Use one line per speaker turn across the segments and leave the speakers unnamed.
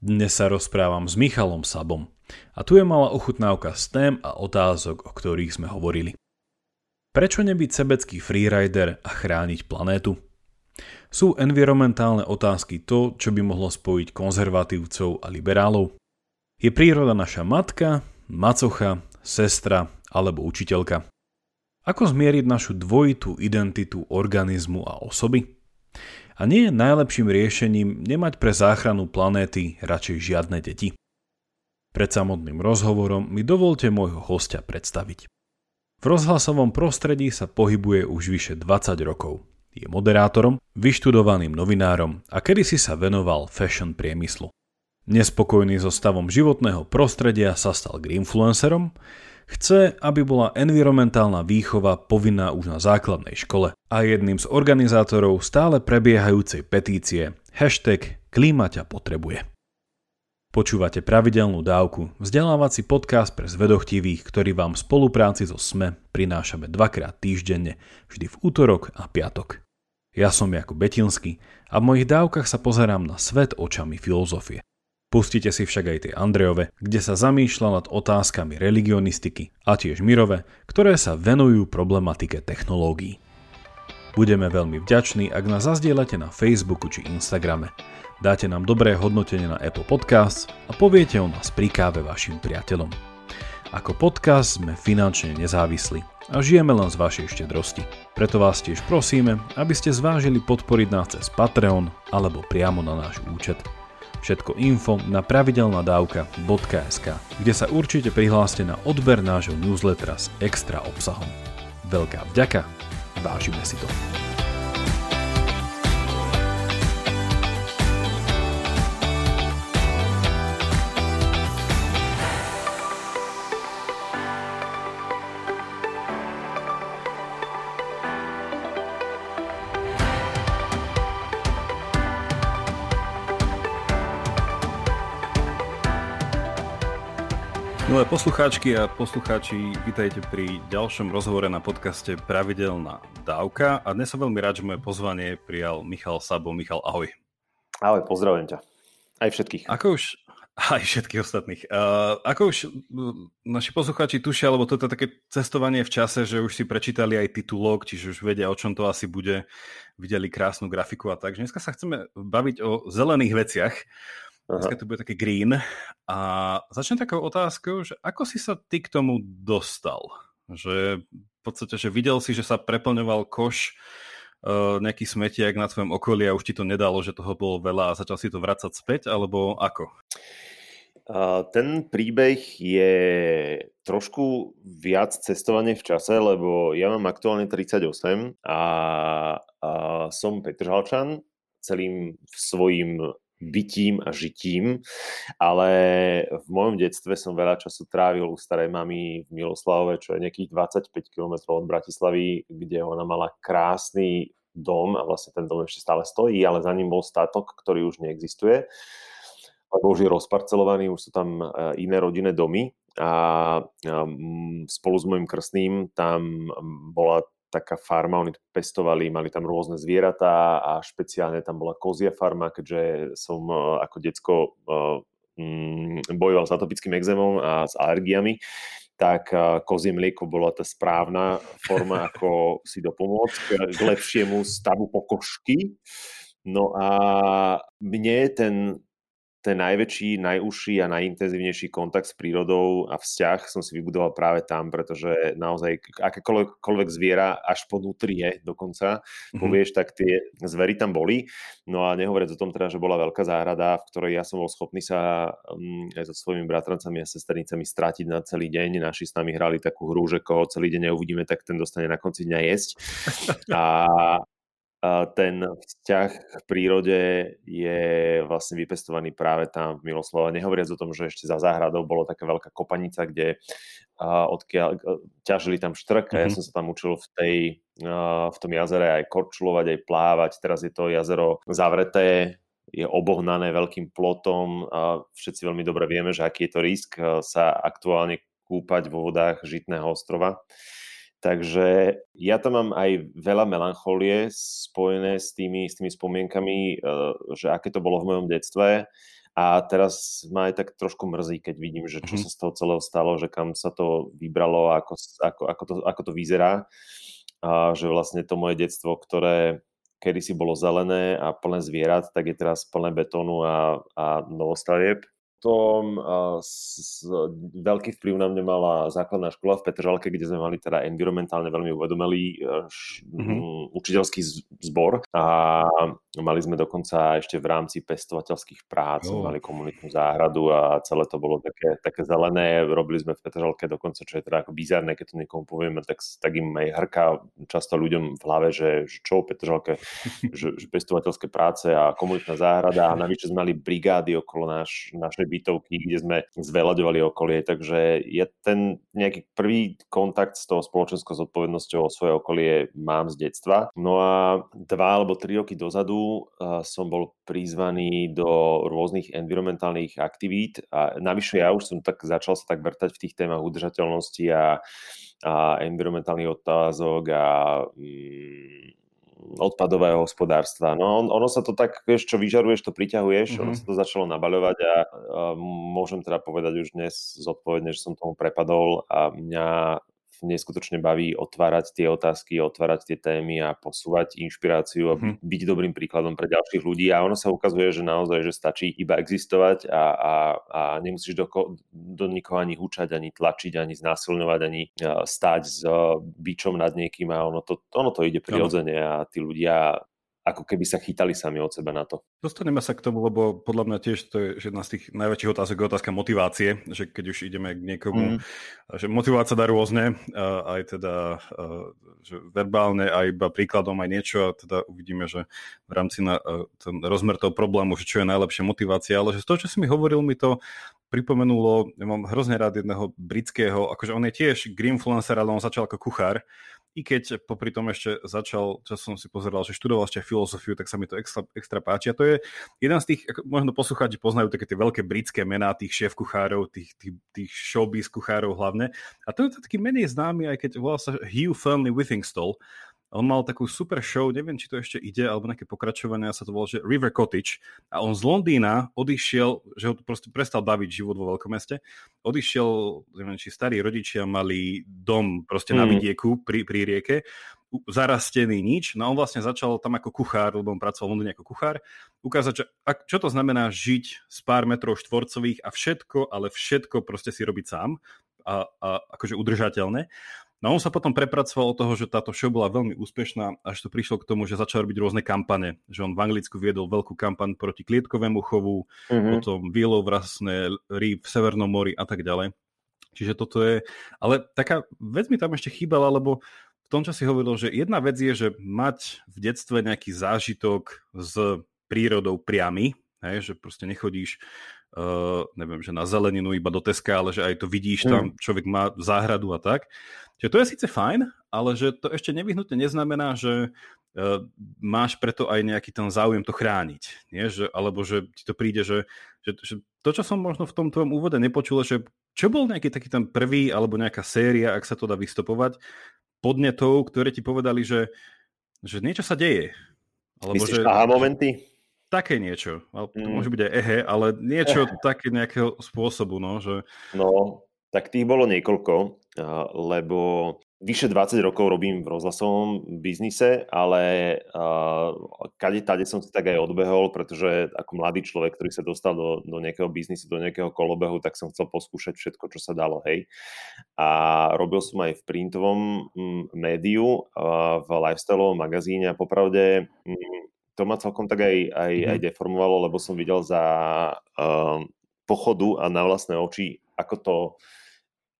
Dnes sa rozprávam s Michalom Sabom a tu je malá ochutnávka z tém a otázok, o ktorých sme hovorili. Prečo nebyť sebecký freerider a chrániť planétu? Sú environmentálne otázky to, čo by mohlo spojiť konzervatívcov a liberálov? Je príroda naša matka, macocha, sestra alebo učiteľka? Ako zmieriť našu dvojitú identitu organizmu a osoby? A nie je najlepším riešením nemať pre záchranu planéty radšej žiadne deti. Pred samotným rozhovorom mi dovolte môjho hostia predstaviť. V rozhlasovom prostredí sa pohybuje už vyše 20 rokov. Je moderátorom, vyštudovaným novinárom a kedysi sa venoval fashion priemyslu. Nespokojný so stavom životného prostredia sa stal greenfluencerom, Chce, aby bola environmentálna výchova povinná už na základnej škole a jedným z organizátorov stále prebiehajúcej petície hashtag Klíma ťa potrebuje. Počúvate pravidelnú dávku, vzdelávací podcast pre zvedochtivých, ktorý vám v spolupráci so SME prinášame dvakrát týždenne, vždy v útorok a piatok. Ja som Jakub Betinský a v mojich dávkach sa pozerám na svet očami filozofie. Pustite si však aj tie Andrejove, kde sa zamýšľa nad otázkami religionistiky a tiež Mirove, ktoré sa venujú problematike technológií. Budeme veľmi vďační, ak nás zazdielate na Facebooku či Instagrame. Dáte nám dobré hodnotenie na Apple Podcasts a poviete o nás pri káve vašim priateľom. Ako podcast sme finančne nezávislí a žijeme len z vašej štedrosti. Preto vás tiež prosíme, aby ste zvážili podporiť nás cez Patreon alebo priamo na náš účet. Všetko info na pravidelnadavka.sk, kde sa určite prihláste na odber nášho newslettera s extra obsahom. Veľká vďaka, vážime si to. Milé poslucháčky a poslucháči, vítajte pri ďalšom rozhovore na podcaste Pravidelná dávka a dnes som veľmi rád, že moje pozvanie prijal Michal Sabo. Michal, ahoj.
Ahoj, pozdravujem ťa. Aj všetkých.
Ako už, aj všetkých ostatných. Uh, ako už naši poslucháči tušia, lebo toto je také cestovanie v čase, že už si prečítali aj titulok, čiže už vedia, o čom to asi bude, videli krásnu grafiku a tak. Dneska sa chceme baviť o zelených veciach. Dneska to bude také green. A začnem takou otázkou, že ako si sa ty k tomu dostal? Že v podstate, že videl si, že sa preplňoval koš uh, nejaký smetiak na tvojom okolí a už ti to nedalo, že toho bolo veľa a začal si to vrácať späť, alebo ako?
Uh, ten príbeh je trošku viac cestovanie v čase, lebo ja mám aktuálne 38 a, a som Petržalčan celým svojim bytím a žitím, ale v mojom detstve som veľa času trávil u starej mamy v Miloslavove, čo je nejakých 25 km od Bratislavy, kde ona mala krásny dom a vlastne ten dom ešte stále stojí, ale za ním bol statok, ktorý už neexistuje, lebo už je rozparcelovaný, už sú tam e, iné rodinné domy a spolu s mojim krstným tam bola taká farma, oni pestovali, mali tam rôzne zvieratá a špeciálne tam bola kozia farma, keďže som e, ako decko e, mm, bojoval s atopickým exémom a s alergiami, tak e, kozie mlieko bola tá správna forma, ako si dopomôcť k lepšiemu stavu pokožky. No a mne ten, ten najväčší, najúžší a najintenzívnejší kontakt s prírodou a vzťah som si vybudoval práve tam, pretože naozaj akékoľvek zviera až po nutrie dokonca mm-hmm. povieš, tak tie zvery tam boli. No a nehovoriac o tom teda, že bola veľká záhrada, v ktorej ja som bol schopný sa um, aj so svojimi bratrancami a sesternicami stratiť na celý deň. Naši s nami hrali takú hru, že koho celý deň neuvidíme, tak ten dostane na konci dňa jesť. A ten vzťah k prírode je vlastne vypestovaný práve tam v Miloslave. Nehovoriac o tom, že ešte za záhradou bolo taká veľká kopanica, kde odkiaľ ťažili tam štrk a ja mm-hmm. som sa tam učil v, tej, v tom jazere aj korčulovať, aj plávať. Teraz je to jazero zavreté, je obohnané veľkým plotom a všetci veľmi dobre vieme, že aký je to risk sa aktuálne kúpať vo vodách Žitného ostrova. Takže ja tam mám aj veľa melancholie spojené s tými, s tými spomienkami, eh, že aké to bolo v mojom detstve. A teraz ma aj tak trošku mrzí, keď vidím, že čo mm-hmm. sa z toho celého stalo, že kam sa to vybralo, ako, ako, ako, to, ako to vyzerá. A že vlastne to moje detstvo, ktoré kedysi bolo zelené a plné zvierat, tak je teraz plné betónu a, a novostavieb potom s, s, veľký vplyv na mňa mala základná škola v Petržalke, kde sme mali teda environmentálne veľmi uvedomelý uh, š, mm-hmm. učiteľský zbor a mali sme dokonca ešte v rámci pestovateľských prác, oh. mali komunitnú záhradu a celé to bolo také, také zelené. Robili sme v Petržalke dokonca, čo je teda ako bizarné, keď to niekomu povieme, tak, tak im aj hrká často ľuďom v hlave, že, že čo v Petržalke, že, že pestovateľské práce a komunitná záhrada a navyše sme mali brigády okolo naš, našej bytovky, kde sme zveľaďovali okolie, takže ja ten nejaký prvý kontakt s tou spoločenskou zodpovednosťou o svoje okolie mám z detstva. No a dva alebo tri roky dozadu som bol prizvaný do rôznych environmentálnych aktivít a navyše ja už som tak začal sa tak vrtať v tých témach udržateľnosti a, a environmentálnych otázok a mm, odpadového hospodárstva. No ono sa to tak, vieš, čo vyžaruješ, to priťahuješ, mm-hmm. ono sa to začalo nabaľovať a, a môžem teda povedať už dnes zodpovedne, že som tomu prepadol a mňa neskutočne baví otvárať tie otázky, otvárať tie témy a posúvať inšpiráciu a mm-hmm. byť dobrým príkladom pre ďalších ľudí. A ono sa ukazuje, že naozaj, že stačí iba existovať a, a, a nemusíš do, do nikoho ani húčať, ani tlačiť, ani znásilňovať, ani stáť s bičom nad niekým a ono to, ono to ide prirodzene a tí ľudia ako keby sa chytali sami od seba na to.
Dostaneme sa k tomu, lebo podľa mňa tiež to je jedna z tých najväčších otázok je otázka motivácie, že keď už ideme k niekomu, mm. že motivácia dá rôzne, aj teda že verbálne, aj iba príkladom, aj niečo a teda uvidíme, že v rámci na ten rozmer toho problému, že čo je najlepšia motivácia, ale že z toho, čo si mi hovoril, mi to pripomenulo, ja mám hrozne rád jedného britského, akože on je tiež greenfluencer, ale on začal ako kuchár i keď popri tom ešte začal, čo som si pozeral, že študoval ešte filozofiu, tak sa mi to extra, extra páči. A to je jeden z tých, možno poslucháči poznajú také tie veľké britské mená tých šéf kuchárov, tých, tých, tých showbiz kuchárov hlavne. A to je taký menej známy, aj keď volá sa Hugh Fernley Withingstall. On mal takú super show, neviem, či to ešte ide, alebo nejaké pokračovania, sa to volá, že River Cottage. A on z Londýna odišiel, že ho proste prestal baviť život vo veľkomeste. Odišiel, neviem, či starí rodičia mali dom proste mm. na vidieku pri, pri rieke, zarastený nič. No on vlastne začal tam ako kuchár, lebo on pracoval v Londýne ako kuchár, ukázať, že, čo to znamená žiť z pár metrov štvorcových a všetko, ale všetko proste si robiť sám a, a akože udržateľné. No on sa potom prepracoval od toho, že táto show bola veľmi úspešná, až to prišlo k tomu, že začal robiť rôzne kampane. Že on v Anglicku viedol veľkú kampaň proti klietkovému chovu, mm-hmm. potom výlov vrasné rýb v Severnom mori a tak ďalej. Čiže toto je... Ale taká vec mi tam ešte chýbala, lebo v tom, čo si hovoril, že jedna vec je, že mať v detstve nejaký zážitok s prírodou priamy, hej, že proste nechodíš uh, neviem, že na zeleninu iba do Teska, ale že aj to vidíš mm. tam, človek má záhradu a tak. Čiže to je síce fajn, ale že to ešte nevyhnutne neznamená, že uh, máš preto aj nejaký ten záujem to chrániť. Nie? Že, alebo že ti to príde, že, že, že to, čo som možno v tom tvojom úvode nepočul, že čo bol nejaký taký ten prvý alebo nejaká séria, ak sa to dá vystopovať, podnetov, ktoré ti povedali, že, že niečo sa deje.
Alebo Myslíš že, aha momenty?
Také niečo. To mm. môže byť aj ehe, ale niečo také nejakého spôsobu. No, že...
no tak tých bolo niekoľko, lebo vyše 20 rokov robím v rozhlasovom biznise, ale uh, kade tade som si tak aj odbehol, pretože ako mladý človek, ktorý sa dostal do, do nejakého biznisu, do nejakého kolobehu, tak som chcel poskúšať všetko, čo sa dalo, hej. A robil som aj v printovom m, médiu, uh, v lifestyleovom magazíne a popravde m, to ma celkom tak aj, aj, mm. aj deformovalo, lebo som videl za uh, pochodu a na vlastné oči, ako to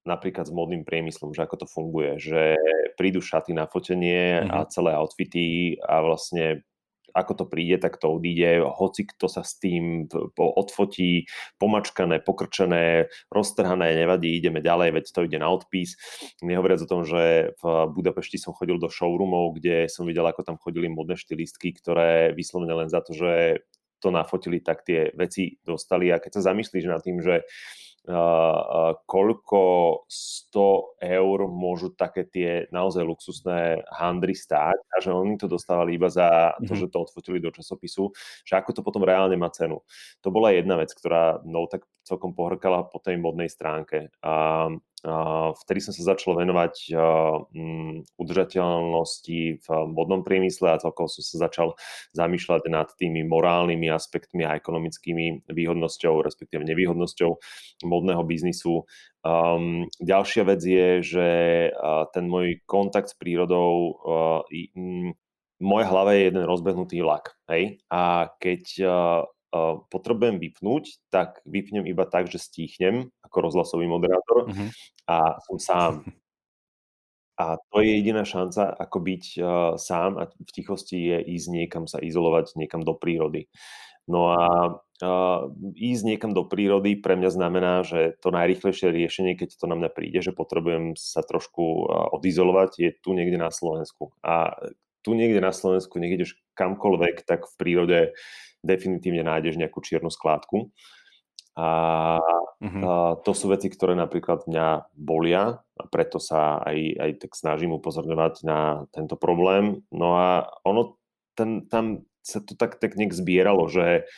napríklad s modným priemyslom, že ako to funguje, že prídu šaty na fotenie mm-hmm. a mhm. celé outfity a vlastne ako to príde, tak to odíde, hoci kto sa s tým odfotí, pomačkané, pokrčené, roztrhané, nevadí, ideme ďalej, veď to ide na odpis. Nehovoriac o tom, že v Budapešti som chodil do showroomov, kde som videl, ako tam chodili modné štilistky, ktoré vyslovene len za to, že to nafotili, tak tie veci dostali. A keď sa zamyslíš nad tým, že koľko 100 eur môžu také tie naozaj luxusné handry stáť a že oni to dostávali iba za to, mm-hmm. že to odfotili do časopisu, že ako to potom reálne má cenu. To bola jedna vec, ktorá no tak celkom pohrkala po tej modnej stránke. A vtedy som sa začal venovať mm, udržateľnosti v modnom priemysle a celkovo som sa začal zamýšľať nad tými morálnymi aspektmi a ekonomickými výhodnosťou, respektíve nevýhodnosťou modného biznisu. Ďalšia vec je, že ten môj kontakt s prírodou, uh, m, moja hlava je jeden rozbehnutý vlak. Hej? A keď potrebujem vypnúť, tak vypnem iba tak, že stíchnem ako rozhlasový moderátor mm-hmm. a som sám. A to je jediná šanca, ako byť uh, sám a v tichosti je ísť niekam sa izolovať, niekam do prírody. No a uh, ísť niekam do prírody pre mňa znamená, že to najrychlejšie riešenie, keď to na mňa príde, že potrebujem sa trošku uh, odizolovať, je tu niekde na Slovensku. A tu niekde na Slovensku, nech ideš kamkoľvek, tak v prírode definitívne nájdeš nejakú čiernu skládku. A, mm-hmm. a to sú veci, ktoré napríklad mňa bolia a preto sa aj, aj tak snažím upozorňovať na tento problém. No a ono, ten, tam sa to tak, tak nejak zbieralo, že,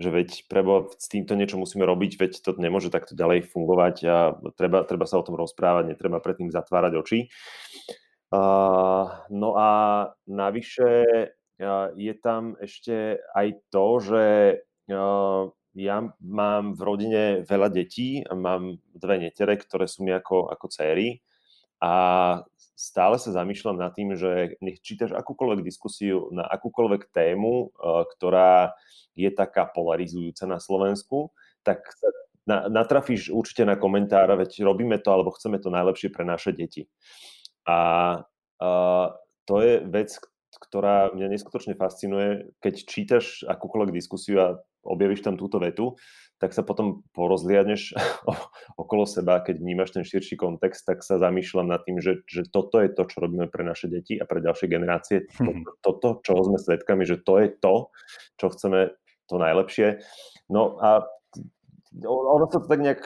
že veď prebo s týmto niečo musíme robiť, veď to nemôže takto ďalej fungovať a treba, treba sa o tom rozprávať, netreba predtým zatvárať oči. Uh, no a navyše je tam ešte aj to, že ja mám v rodine veľa detí mám dve netere, ktoré sú mi ako, ako céry a stále sa zamýšľam nad tým, že nech čítaš akúkoľvek diskusiu na akúkoľvek tému, ktorá je taká polarizujúca na Slovensku, tak natrafíš určite na komentár, veď robíme to alebo chceme to najlepšie pre naše deti. A, a to je vec, ktorá mňa neskutočne fascinuje. Keď čítaš akúkoľvek diskusiu a objavíš tam túto vetu, tak sa potom porozliadneš okolo seba, keď vnímaš ten širší kontext, tak sa zamýšľam nad tým, že, že toto je to, čo robíme pre naše deti a pre ďalšie generácie. Toto, čoho sme svedkami, že to je to, čo chceme to najlepšie. No a ono sa to tak nejak,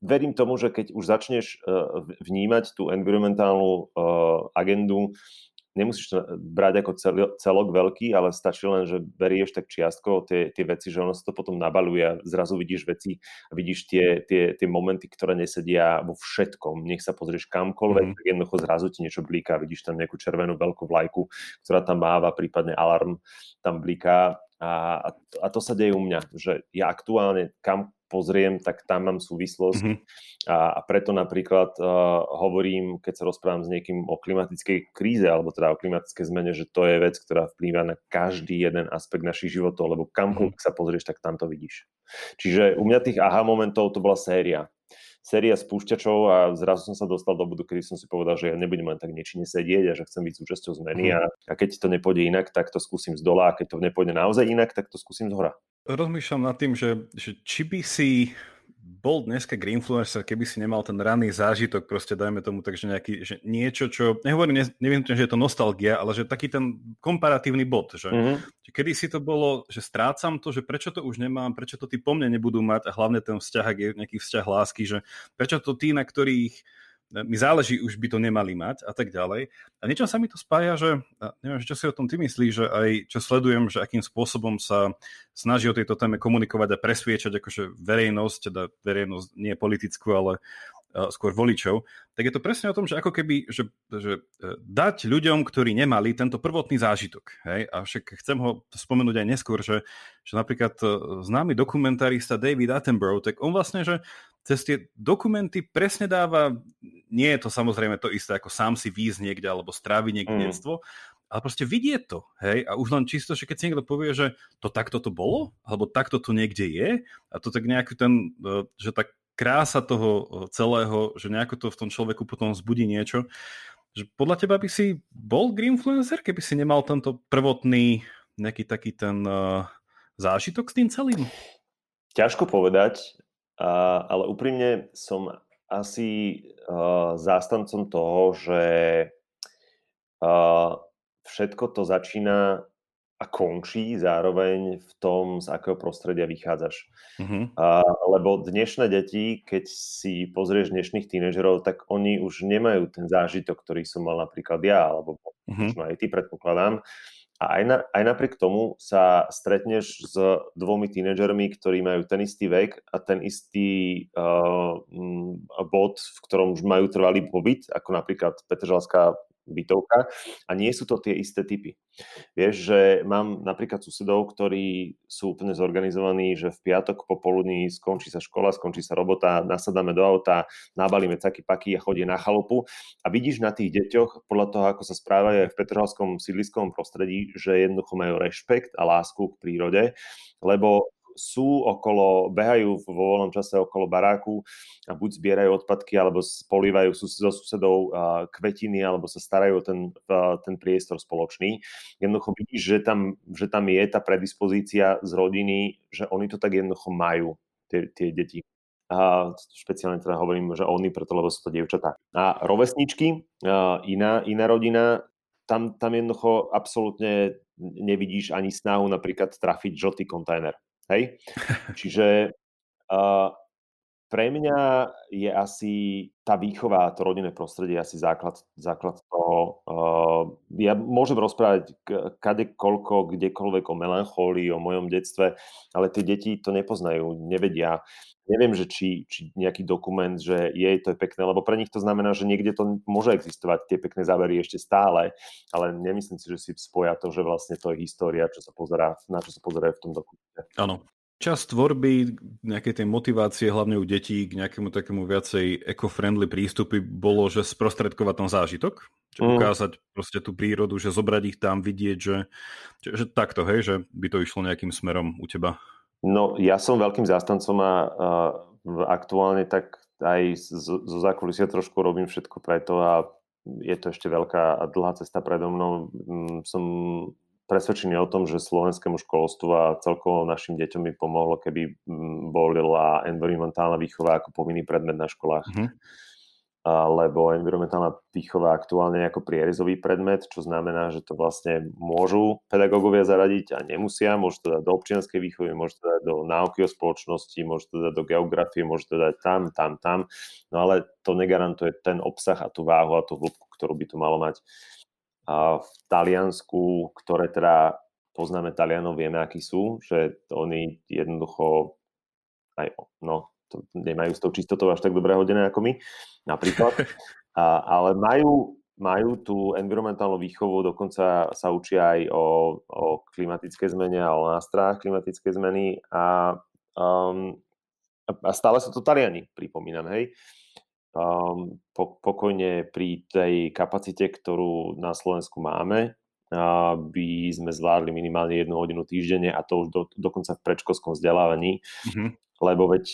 verím tomu, že keď už začneš uh, vnímať tú environmentálnu uh, agendu nemusíš to brať ako cel, celok veľký, ale stačí len, že berieš tak čiastko tie, tie veci, že ono sa to potom nabaluje a zrazu vidíš veci a vidíš tie, tie, tie momenty, ktoré nesedia vo všetkom. Nech sa pozrieš kamkoľvek, mm. tak jednoducho zrazu ti niečo blíka, vidíš tam nejakú červenú veľkú vlajku, ktorá tam máva, prípadne alarm tam blíka a, a to sa deje u mňa, že ja aktuálne kam pozriem, tak tam mám súvislosť mm-hmm. a, a preto napríklad uh, hovorím, keď sa rozprávam s niekým o klimatickej kríze alebo teda o klimatickej zmene, že to je vec, ktorá vplýva na každý jeden aspekt našich životov, lebo kamkoľvek mm-hmm. sa pozrieš, tak tam to vidíš. Čiže u mňa tých aha momentov to bola séria séria spúšťačov a zrazu som sa dostal do bodu, kedy som si povedal, že ja nebudem len tak niečine sedieť a že chcem byť súčasťou zmeny a, a keď to nepôjde inak, tak to skúsim z dola a keď to nepôjde naozaj inak, tak to skúsim z hora.
Rozmýšľam nad tým, že, že či by si bol dneska influencer, keby si nemal ten ranný zážitok, proste dajme tomu takže nejaký, že niečo, čo, nehovorím, ne, neviem, že je to nostalgia, ale že taký ten komparatívny bod, že, mm-hmm. že kedy si to bolo, že strácam to, že prečo to už nemám, prečo to tí po mne nebudú mať a hlavne ten vzťah, ak je nejaký vzťah lásky, že prečo to tí, na ktorých mi záleží, už by to nemali mať a tak ďalej. A niečo sa mi to spája, že neviem, čo si o tom ty myslíš, že aj čo sledujem, že akým spôsobom sa snaží o tejto téme komunikovať a presviečať akože verejnosť, teda verejnosť nie politickú, ale skôr voličov, tak je to presne o tom, že ako keby, že, že e, dať ľuďom, ktorí nemali tento prvotný zážitok. Hej? A však chcem ho spomenúť aj neskôr, že, že napríklad e, známy dokumentarista David Attenborough, tak on vlastne, že cez tie dokumenty presne dáva, nie je to samozrejme to isté, ako sám si výjsť niekde alebo stráviť niekde mm. detstvo, ale proste vidie to, hej, a už len čisto, že keď si niekto povie, že to takto to bolo, alebo takto to niekde je, a to tak nejaký ten, e, že tak krása toho e, celého, že nejako to v tom človeku potom zbudí niečo, že podľa teba by si bol greenfluencer, keby si nemal tento prvotný nejaký taký ten uh, zážitok s tým celým?
Ťažko povedať. A, ale úprimne som asi uh, zástancom toho, že uh, všetko to začína a končí zároveň v tom, z akého prostredia vychádzaš. Uh-huh. A, lebo dnešné deti, keď si pozrieš dnešných tínežerov, tak oni už nemajú ten zážitok, ktorý som mal napríklad ja, alebo možno aj ty predpokladám. A aj, na, aj napriek tomu sa stretneš s dvomi tínedžermi, ktorí majú ten istý vek a ten istý uh, bod, v ktorom už majú trvalý pobyt, ako napríklad Petržalská bytovka a nie sú to tie isté typy. Vieš, že mám napríklad susedov, ktorí sú úplne zorganizovaní, že v piatok popoludní skončí sa škola, skončí sa robota, nasadáme do auta, nabalíme caky paky a chodí na chalupu a vidíš na tých deťoch, podľa toho, ako sa správajú aj v Petržalskom sídliskom prostredí, že jednoducho majú rešpekt a lásku k prírode, lebo sú okolo, behajú vo voľnom čase okolo baráku a buď zbierajú odpadky, alebo polívajú so susedov kvetiny, alebo sa starajú o ten, ten priestor spoločný. Jednoducho vidíš, že tam, že tam je tá predispozícia z rodiny, že oni to tak jednoducho majú, tie, tie deti. A špeciálne teda hovorím, že oni, preto lebo sú to dievčatá. A rovesničky, iná, iná rodina, tam, tam jednoducho absolútne nevidíš ani snahu napríklad trafiť žltý kontajner. Hej? Čiže uh, pre mňa je asi tá výchova, to rodinné prostredie asi základ, základ toho. Uh, ja môžem rozprávať kade koľko, kdekoľvek o melancholii, o mojom detstve, ale tie deti to nepoznajú, nevedia. Neviem, že či, či nejaký dokument, že jej to je pekné, lebo pre nich to znamená, že niekde to môže existovať, tie pekné závery ešte stále, ale nemyslím si, že si spoja to, že vlastne to je história, čo sa pozerá, na čo sa pozerajú v tom dokumente.
Áno, čas tvorby, nejakej tej motivácie, hlavne u detí, k nejakému takému viacej eco-friendly prístupy bolo, že sprostredkovať ten zážitok, že mm. ukázať proste tú prírodu, že zobrať ich tam, vidieť, že, že, že takto, hej, že by to išlo nejakým smerom u teba.
No, ja som veľkým zástancom a, a aktuálne tak aj zo, zo zákulisia trošku robím všetko preto a je to ešte veľká a dlhá cesta predo mnou. Mm, som presvedčený o tom, že slovenskému školstvu a celkovo našim deťom by pomohlo, keby mm, bolila environmentálna výchova ako povinný predmet na školách. Mm-hmm. Lebo environmentálna výchova aktuálne je ako prierezový predmet, čo znamená, že to vlastne môžu pedagógovia zaradiť a nemusia. Môžu to dať do občianskej výchovy, môžu to dať do náuky o spoločnosti, môžu to dať do geografie, môžu to dať tam, tam, tam. No ale to negarantuje ten obsah a tú váhu a tú hĺbku, ktorú by to malo mať v Taliansku, ktoré teda poznáme Talianov, vieme, akí sú, že oni jednoducho aj, no, to nemajú s tou čistotou až tak dobré hodené ako my, napríklad. A, ale majú, majú tú environmentálnu výchovu, dokonca sa učia aj o, o klimatické zmene a o nástrách klimatické zmeny a, um, a stále sú to Taliani, pripomínam, hej um, po, pokojne pri tej kapacite, ktorú na Slovensku máme, by sme zvládli minimálne jednu hodinu týždenne a to už do, dokonca v predškolskom vzdelávaní, mm-hmm. lebo veď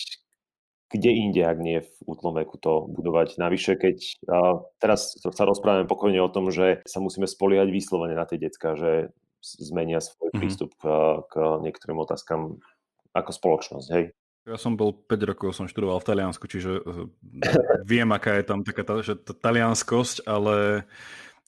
kde inde, ak nie v útlom veku to budovať. Navyše, keď uh, teraz sa rozprávame pokojne o tom, že sa musíme spoliehať vyslovene na tie decka, že zmenia svoj mm-hmm. prístup k, k niektorým otázkam ako spoločnosť, hej.
Ja som bol 5 rokov, som študoval v Taliansku, čiže eh, viem, aká je tam taká tá, že tá talianskosť, ale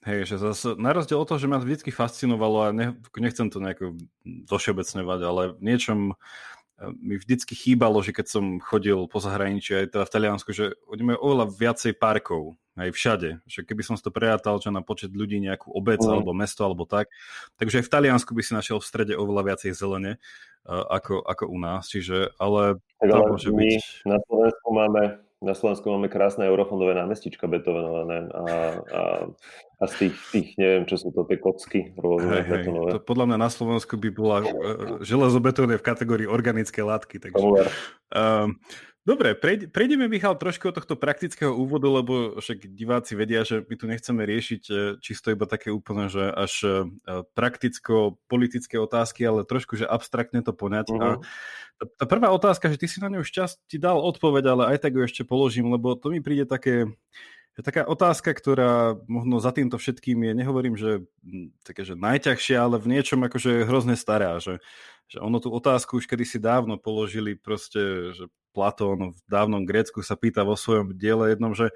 hej, že zase na rozdiel od toho, že ma vždy fascinovalo a ne, nechcem to nejako došebecňovať, ale v niečom eh, mi vždycky chýbalo, že keď som chodil po zahraničí aj teda v Taliansku, že oni majú oveľa viacej parkov, aj všade. Že keby som si to prejátal, že na počet ľudí nejakú obec mm. alebo mesto alebo tak, takže aj v Taliansku by si našiel v strede oveľa viacej zelene ako, ako u nás. Čiže, ale
tak ale môže my byť... na Slovensku máme na Slovensku máme krásne eurofondové námestička betonované a, a, a z tých, tých, neviem, čo sú to, tie kocky rôzne hej, betonové.
Hej, to podľa mňa na Slovensku by bola uh, železobeton v kategórii organické látky. Takže, um, Dobre, prejdeme, Michal, trošku od tohto praktického úvodu, lebo však diváci vedia, že my tu nechceme riešiť e, čisto iba také úplne, že až e, prakticko-politické otázky, ale trošku, že abstraktne to poňať. Uh-huh. A mhm. tá, tá prvá otázka, že ty si na ňu už čas ti dal odpoveď, ale aj tak ju ešte položím, lebo to mi príde také, je taká otázka, ktorá možno za týmto všetkým je, nehovorím, že, také, že najťažšia, ale v niečom akože hrozne stará, že že ono tú otázku už kedysi dávno položili proste, že Platón v dávnom Grécku sa pýta vo svojom diele jednom, že,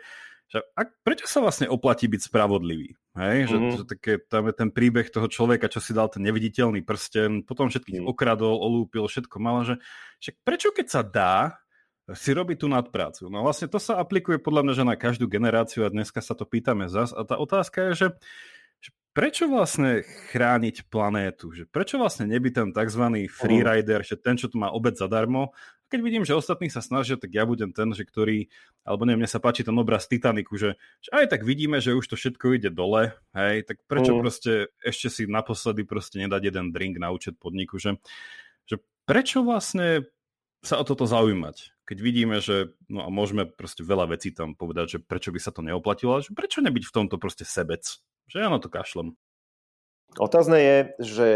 že a prečo sa vlastne oplatí byť spravodlivý? Hej, že, mm-hmm. že také, tam je ten príbeh toho človeka, čo si dal ten neviditeľný prsten, potom všetkých mm. okradol, olúpil, všetko mal, že, že prečo keď sa dá, si robí tú nadprácu. No vlastne to sa aplikuje podľa mňa, že na každú generáciu a dneska sa to pýtame zas. A tá otázka je, že, že prečo vlastne chrániť planétu? Že prečo vlastne nebyť ten tzv. freerider, že ten, čo tu má obec zadarmo, keď vidím, že ostatní sa snažia, tak ja budem ten, že ktorý, alebo neviem, mne sa páči ten obraz Titaniku, že, že aj tak vidíme, že už to všetko ide dole, hej, tak prečo mm. proste ešte si naposledy proste nedať jeden drink na účet podniku, že, že prečo vlastne sa o toto zaujímať? Keď vidíme, že no a môžeme proste veľa vecí tam povedať, že prečo by sa to neoplatilo, že prečo nebyť v tomto proste sebec? Že ja na to kašlem.
Otázne je, že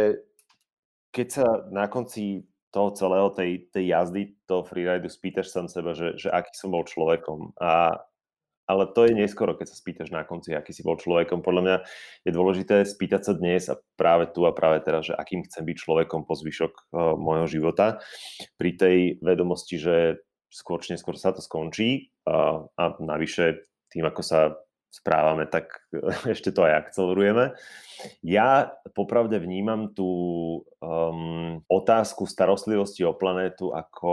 keď sa na konci toho celého tej, tej jazdy, toho freeridu, spýtaš sám seba, že, že aký som bol človekom. A, ale to je neskoro, keď sa spýtaš na konci, aký si bol človekom. Podľa mňa je dôležité spýtať sa dnes a práve tu a práve teraz, že akým chcem byť človekom po zvyšok uh, môjho života. Pri tej vedomosti, že skôr či neskôr sa to skončí uh, a navyše tým, ako sa správame, tak ešte to aj akcelerujeme. Ja popravde vnímam tú um, otázku starostlivosti o planétu ako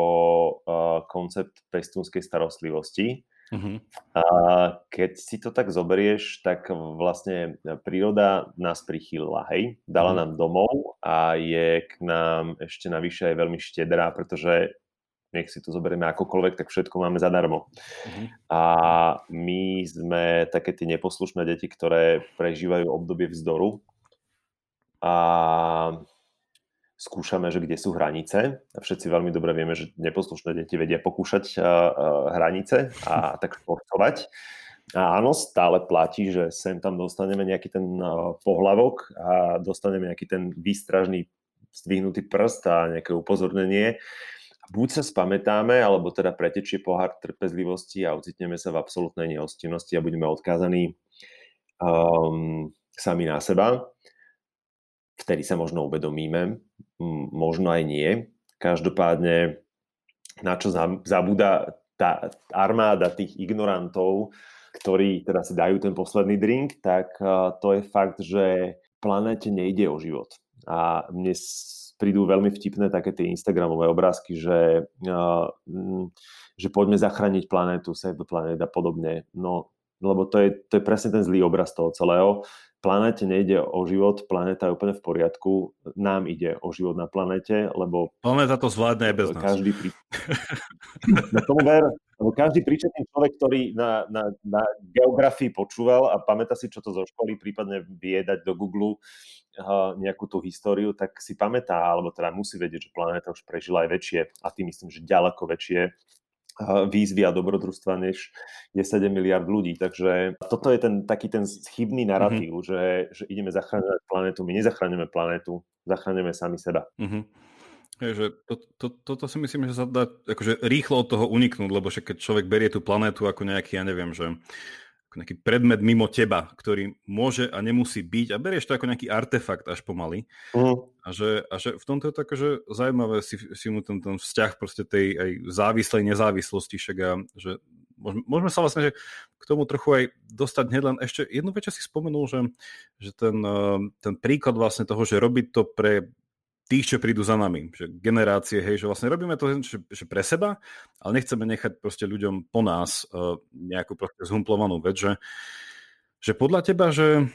uh, koncept pestúnskej starostlivosti. Uh-huh. A keď si to tak zoberieš, tak vlastne príroda nás prichýlila, hej? Dala uh-huh. nám domov a je k nám ešte navyše aj veľmi štedrá, pretože nech si to zoberieme akokoľvek, tak všetko máme zadarmo. Uh-huh. A my sme také tie neposlušné deti, ktoré prežívajú obdobie vzdoru a skúšame, že kde sú hranice. A všetci veľmi dobre vieme, že neposlušné deti vedia pokúšať hranice a tak športovať. A áno, stále platí, že sem tam dostaneme nejaký ten pohlavok a dostaneme nejaký ten výstražný zdvihnutý prst a nejaké upozornenie buď sa spamätáme, alebo teda pretečie pohár trpezlivosti a ocitneme sa v absolútnej nehostinnosti a budeme odkázaní um, sami na seba. Vtedy sa možno uvedomíme, možno aj nie. Každopádne, na čo zabúda tá armáda tých ignorantov, ktorí teda si dajú ten posledný drink, tak uh, to je fakt, že planéte nejde o život. A mne prídu veľmi vtipné také tie Instagramové obrázky, že, že poďme zachrániť planétu, save the planet a podobne. No, lebo to je, to je presne ten zlý obraz toho celého. Planéte nejde o život, planéta je úplne v poriadku, nám ide o život na planéte, lebo...
Planéta to zvládne aj bez
nás. Každý pri... na tomu ver, lebo každý príčetný človek, ktorý na, na, na geografii počúval a pamätá si, čo to zo školy, prípadne vie dať do Google nejakú tú históriu, tak si pamätá, alebo teda musí vedieť, že planéta už prežila aj väčšie, a tým myslím, že ďaleko väčšie výzvy a dobrodružstva, než je 7 miliard ľudí. Takže toto je ten taký ten chybný narratív, mm-hmm. že, že ideme zachráňovať planétu. My nezachráňujeme planétu, zachráňujeme sami seba. Mm-hmm.
Je, že to, to, toto si myslím, že sa dá akože rýchlo od toho uniknúť, lebo že keď človek berie tú planétu ako nejaký, ja neviem, že nejaký predmet mimo teba, ktorý môže a nemusí byť a berieš to ako nejaký artefakt až pomaly. Uh-huh. A, že, a že v tomto je to akože zaujímavé si, si mu ten, ten vzťah proste tej aj závislej nezávislosti však a že môžeme, môžeme sa vlastne že k tomu trochu aj dostať hneď len ešte jednu vec, si spomenul, že, že ten, eh, ten príklad vlastne toho, že robiť to pre tých, čo prídu za nami, že generácie, hej, že vlastne robíme to že, že pre seba, ale nechceme nechať proste ľuďom po nás uh, nejakú proste zhumplovanú vec, že, že podľa teba, že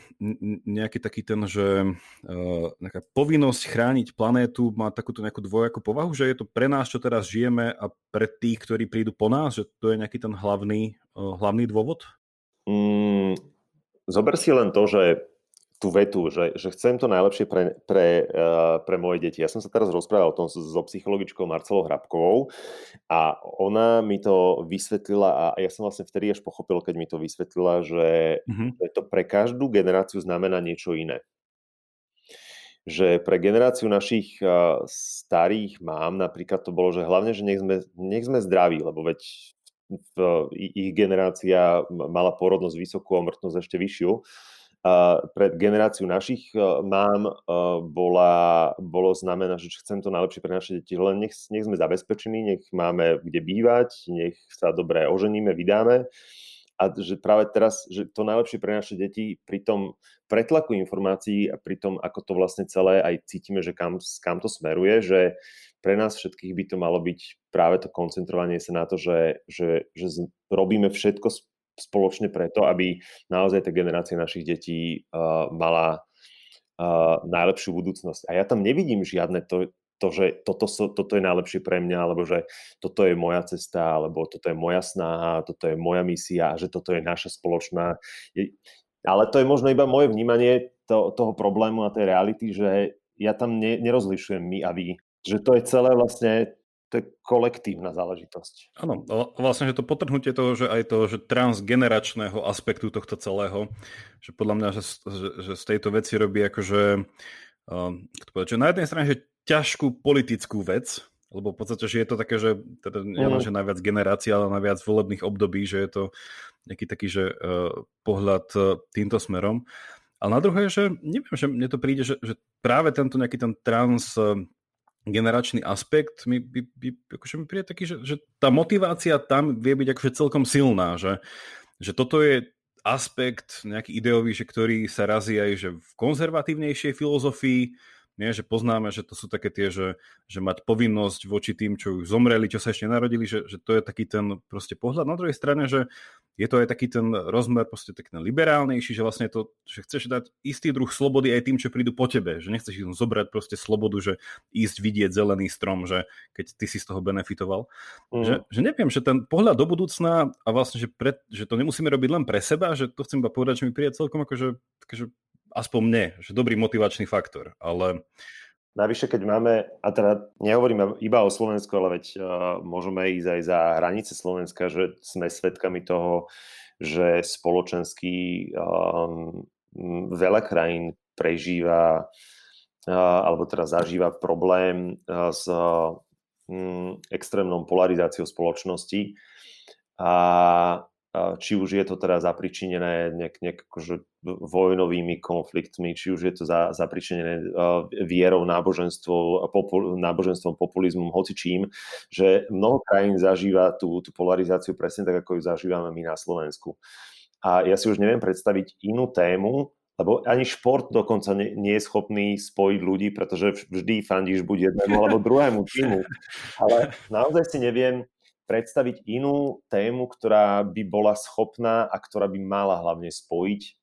nejaký taký ten, že uh, nejaká povinnosť chrániť planétu má takúto nejakú dvojakú povahu, že je to pre nás, čo teraz žijeme a pre tých, ktorí prídu po nás, že to je nejaký ten hlavný, uh, hlavný dôvod?
Mm, zober si len to, že tú vetu, že, že chcem to najlepšie pre, pre, uh, pre moje deti. Ja som sa teraz rozprával o tom so, psychologičkou Marcelou Hrabkovou a ona mi to vysvetlila a ja som vlastne vtedy až pochopil, keď mi to vysvetlila, že mm-hmm. to pre každú generáciu znamená niečo iné. Že pre generáciu našich uh, starých mám napríklad to bolo, že hlavne, že nech sme, nech sme zdraví, lebo veď v, ich generácia mala porodnosť vysokú a mŕtnosť ešte vyššiu pre generáciu našich e, mám e, bola, bolo znamená, že chcem to najlepšie pre naše deti, len nech, nech sme zabezpečení, nech máme kde bývať, nech sa dobre oženíme, vydáme. A že práve teraz, že to najlepšie pre naše deti pri tom pretlaku informácií a pri tom, ako to vlastne celé aj cítime, že kam, kam to smeruje, že pre nás všetkých by to malo byť práve to koncentrovanie sa na to, že, že, že robíme všetko spoločne preto, aby naozaj tá generácia našich detí uh, mala uh, najlepšiu budúcnosť. A ja tam nevidím žiadne to, to, že toto, toto je najlepšie pre mňa, alebo že toto je moja cesta, alebo toto je moja snaha, toto je moja misia, že toto je naša spoločná. Ale to je možno iba moje vnímanie to, toho problému a tej reality, že ja tam ne, nerozlišujem my a vy. Že to je celé vlastne to je kolektívna záležitosť.
Áno, vlastne, že to potrhnutie toho, že aj to, že transgeneračného aspektu tohto celého, že podľa mňa, že, že, že z tejto veci robí akože, uh, povedať, že na jednej strane, že ťažkú politickú vec, lebo v podstate, že je to také, že teda nielen, mm. že najviac generácií, ale najviac volebných období, že je to nejaký taký, že uh, pohľad uh, týmto smerom. Ale na druhé, že neviem, že mne to príde, že, že práve tento nejaký ten trans uh, generačný aspekt mi, by, by, akože mi príde taký, že, že tá motivácia tam vie byť akože celkom silná, že, že toto je aspekt nejaký ideový, že ktorý sa razí aj že v konzervatívnejšej filozofii, nie, že poznáme, že to sú také tie, že, že mať povinnosť voči tým, čo už zomreli, čo sa ešte narodili, že, že to je taký ten proste pohľad. Na druhej strane, že je to aj taký ten rozmer proste taký ten liberálnejší, že vlastne to, že chceš dať istý druh slobody aj tým, čo prídu po tebe, že nechceš im zobrať proste slobodu, že ísť vidieť zelený strom, že keď ty si z toho benefitoval. Mm. Že, že neviem, že ten pohľad do budúcna a vlastne, že, pre, že to nemusíme robiť len pre seba, že to chcem iba povedať, že mi príde celkom akože, akože aspoň mne, že dobrý motivačný faktor, ale...
Navyše, keď máme, a teda nehovoríme iba o Slovensku, ale veď uh, môžeme ísť aj za hranice Slovenska, že sme svedkami toho, že spoločenský um, veľa krajín prežíva uh, alebo teda zažíva problém uh, s um, extrémnou polarizáciou spoločnosti. A či už je to teda zapričinené nejak, nejak akože vojnovými konfliktmi, či už je to za, zapričinené vierou, náboženstvom, popul, náboženstvom, populizmom, hoci čím, že mnoho krajín zažíva tú, tú polarizáciu presne tak, ako ju zažívame my na Slovensku. A ja si už neviem predstaviť inú tému, lebo ani šport dokonca nie, nie je schopný spojiť ľudí, pretože vždy fandíš buď jednému alebo druhému týmu. Ale naozaj si neviem predstaviť inú tému, ktorá by bola schopná a ktorá by mala hlavne spojiť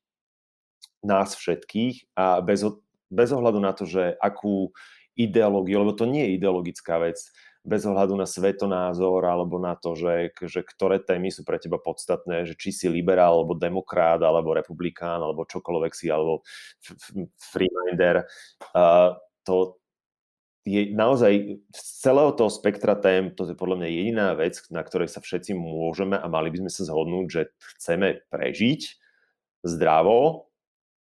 nás všetkých a bez, bez ohľadu na to, že akú ideológiu, lebo to nie je ideologická vec, bez ohľadu na svetonázor alebo na to, že, že ktoré témy sú pre teba podstatné, že či si liberál, alebo demokrát, alebo republikán, alebo čokoľvek si, alebo freeminder. Uh, to, je naozaj z celého toho spektra tém, to je podľa mňa jediná vec, na ktorej sa všetci môžeme a mali by sme sa zhodnúť, že chceme prežiť zdravo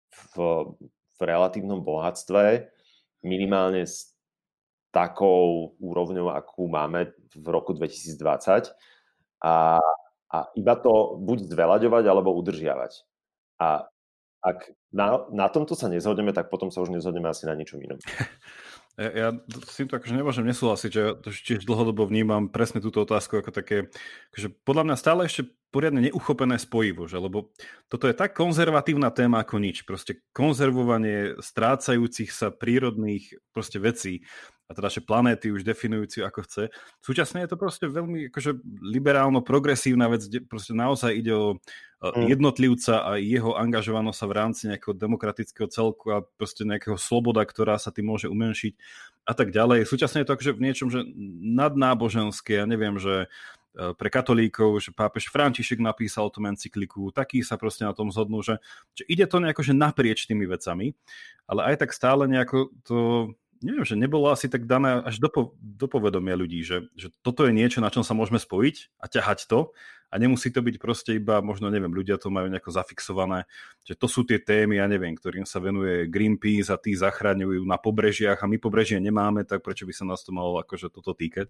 v, v relatívnom bohatstve, minimálne s takou úrovňou, akú máme v roku 2020 a, a iba to buď zveľaďovať alebo udržiavať. A ak na, na tomto sa nezhodneme, tak potom sa už nezhodneme asi na ničom inom.
Ja, ja s týmto akože nemôžem nesúhlasiť, že to tiež dlhodobo vnímam presne túto otázku ako také, akože podľa mňa stále ešte poriadne neuchopené spojivo, že? lebo toto je tak konzervatívna téma ako nič. Proste konzervovanie strácajúcich sa prírodných proste vecí a teda, že planéty už definujúci ako chce. Súčasne je to proste veľmi akože liberálno-progresívna vec, kde proste naozaj ide o. jednotlivca a jeho angažovanosť sa v rámci nejakého demokratického celku a proste nejakého sloboda, ktorá sa tým môže umenšiť a tak ďalej. Súčasne je to akože v niečom, že nadnáboženské, ja neviem, že e, pre katolíkov, že pápež František napísal tú encykliku, takí sa proste na tom zhodnú, že, že ide to nejako že naprieč tými vecami, ale aj tak stále nejako to neviem, že nebolo asi tak dané až do, do povedomia ľudí, že, že toto je niečo, na čom sa môžeme spojiť a ťahať to a nemusí to byť proste iba, možno neviem, ľudia to majú nejako zafixované, že to sú tie témy, ja neviem, ktorým sa venuje Greenpeace a tí zachraňujú na pobrežiach a my pobrežie nemáme, tak prečo by sa nás to malo akože toto týkať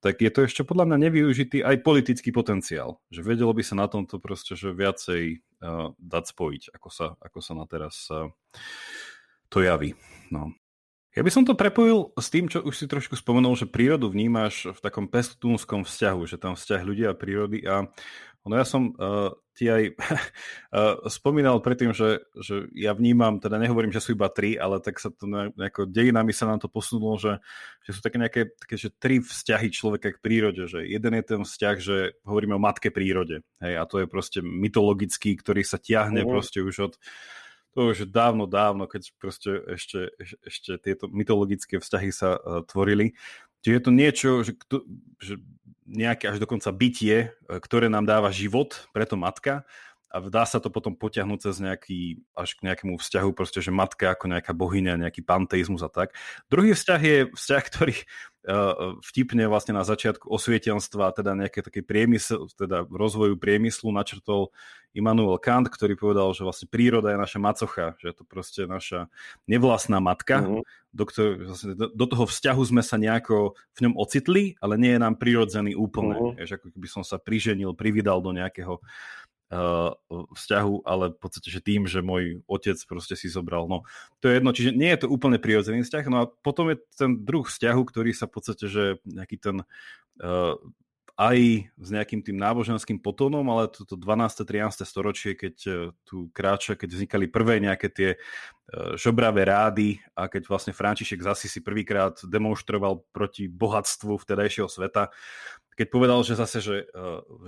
tak je to ešte podľa mňa nevyužitý aj politický potenciál. Že vedelo by sa na tomto proste, že viacej uh, dať spojiť, ako sa, ako sa na teraz uh, to javí. No. Ja by som to prepojil s tým, čo už si trošku spomenul, že prírodu vnímaš v takom pestúnskom vzťahu, že tam vzťah ľudia a prírody a No ja som uh, ti aj uh, spomínal predtým, že, že ja vnímam, teda nehovorím, že sú iba tri, ale tak sa to nejako dejinami sa nám to posunulo, že, že sú také nejaké také, že tri vzťahy človeka k prírode, že jeden je ten vzťah, že hovoríme o matke prírode, hej, a to je proste mytologický, ktorý sa tiahne uh-huh. proste už od to už dávno, dávno, keď proste ešte, ešte tieto mytologické vzťahy sa uh, tvorili. Čiže je to niečo, že, že nejaké až dokonca bytie, e, ktoré nám dáva život, preto matka a dá sa to potom potiahnuť cez nejaký, až k nejakému vzťahu, proste, že matka ako nejaká bohyňa, nejaký panteizmus a tak. Druhý vzťah je vzťah, ktorý vtipne vlastne na začiatku osvietenstva, teda nejaké také priemysel, teda rozvoju priemyslu načrtol Immanuel Kant, ktorý povedal, že vlastne príroda je naša macocha, že je to proste naša nevlastná matka, uh-huh. do, ktorý, vlastne, do, do toho vzťahu sme sa nejako v ňom ocitli, ale nie je nám prirodzený úplne. Uh-huh. Jež, ako keby som sa priženil, prividal do nejakého vzťahu, ale v podstate, že tým, že môj otec proste si zobral. No, to je jedno, čiže nie je to úplne prirodzený vzťah, no a potom je ten druh vzťahu, ktorý sa v podstate, že nejaký ten uh, aj s nejakým tým náboženským potónom, ale toto 12. 13. storočie, keď uh, tu kráča, keď vznikali prvé nejaké tie žobravé rády a keď vlastne František zasi si prvýkrát demonstroval proti bohatstvu vtedajšieho sveta, keď povedal, že zase, že,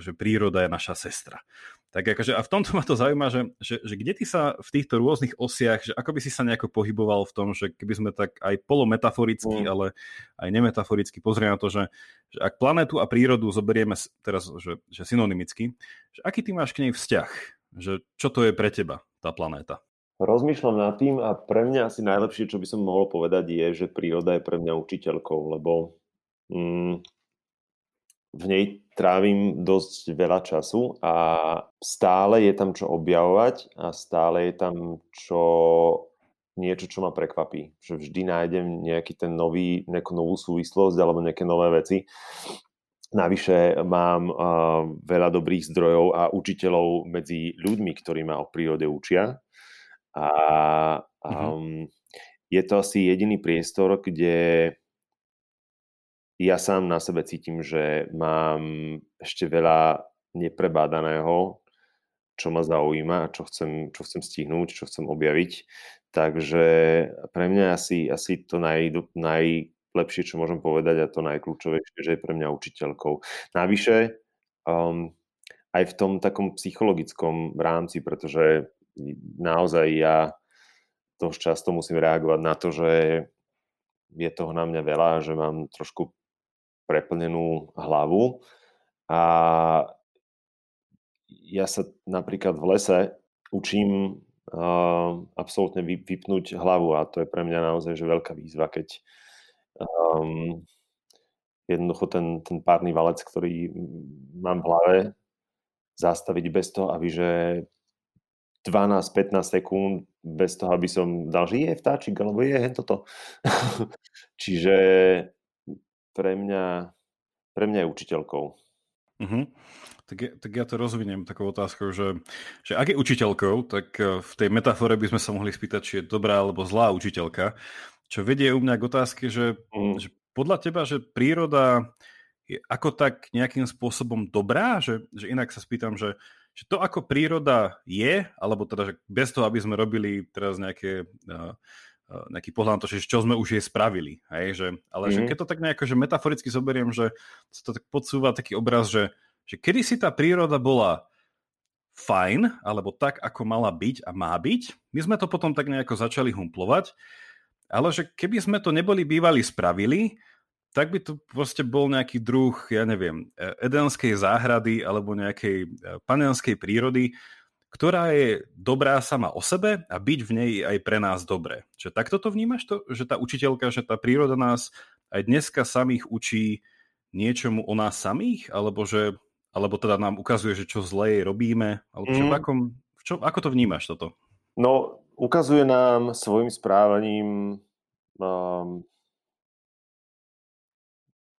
že príroda je naša sestra. Tak akože, a v tomto ma to zaujíma, že, že, že kde ty sa v týchto rôznych osiach, že ako by si sa nejako pohyboval v tom, že keby sme tak aj polometaforicky, mm. ale aj nemetaforicky pozrieme na to, že, že ak planetu a prírodu zoberieme teraz, že, že synonymicky, že aký ty máš k nej vzťah? Že čo to je pre teba, tá planéta?
Rozmýšľam nad tým a pre mňa asi najlepšie, čo by som mohol povedať, je, že príroda je pre mňa učiteľkou, lebo mm, v nej trávim dosť veľa času a stále je tam čo objavovať a stále je tam čo niečo, čo ma prekvapí. Že vždy nájdem nejaký ten nový, nejakú novú súvislosť alebo nejaké nové veci. Navyše mám uh, veľa dobrých zdrojov a učiteľov medzi ľuďmi, ktorí ma o prírode učia. A um, mm-hmm. je to asi jediný priestor, kde ja sám na sebe cítim, že mám ešte veľa neprebádaného, čo ma zaujíma a čo chcem, čo chcem stihnúť, čo chcem objaviť. Takže pre mňa asi, asi to naj, najlepšie, čo môžem povedať a to najkľúčovejšie, že je pre mňa učiteľkou. Navyše, um, aj v tom takom psychologickom rámci, pretože naozaj ja dosť často musím reagovať na to, že je toho na mňa veľa, že mám trošku preplnenú hlavu a ja sa napríklad v lese učím uh, absolútne vypnúť hlavu a to je pre mňa naozaj že veľká výzva, keď um, jednoducho ten, ten párny valec, ktorý mám v hlave, zastaviť bez toho, aby že 12-15 sekúnd bez toho, aby som dal, že je vtáčik, alebo je toto. Čiže pre mňa, pre mňa je učiteľkou.
Uh-huh. Tak, ja, tak ja to rozviniem takou otázkou, že, že ak je učiteľkou, tak eh, v tej metafore by sme sa mohli spýtať, či je dobrá alebo zlá učiteľka. Čo vedie u mňa k otázke, že, uh-huh. že podľa teba, že príroda je ako tak nejakým spôsobom dobrá? Že, že inak sa spýtam, že, že to ako príroda je, alebo teda, že bez toho, aby sme robili teraz nejaké uh, nejaký pohľad na to, že čo sme už jej spravili. Hej? Že, ale mm-hmm. že mhm. keď to tak nejako že metaforicky zoberiem, že sa to tak podsúva taký obraz, že, že kedy si tá príroda bola fajn, alebo tak, ako mala byť a má byť, my sme to potom tak nejako začali humplovať, ale že keby sme to neboli bývali spravili, tak by to proste bol nejaký druh, ja neviem, e, edenskej záhrady alebo nejakej e, panenskej prírody, ktorá je dobrá sama o sebe a byť v nej aj pre nás dobré. Čiže takto to vnímaš to, že tá učiteľka, že tá príroda nás aj dneska samých učí niečomu o nás samých, alebo že alebo teda nám ukazuje, že čo zlé robíme, alebo čo, mm. v akom, v čo, ako to vnímaš toto?
No, ukazuje nám svojim správaním um,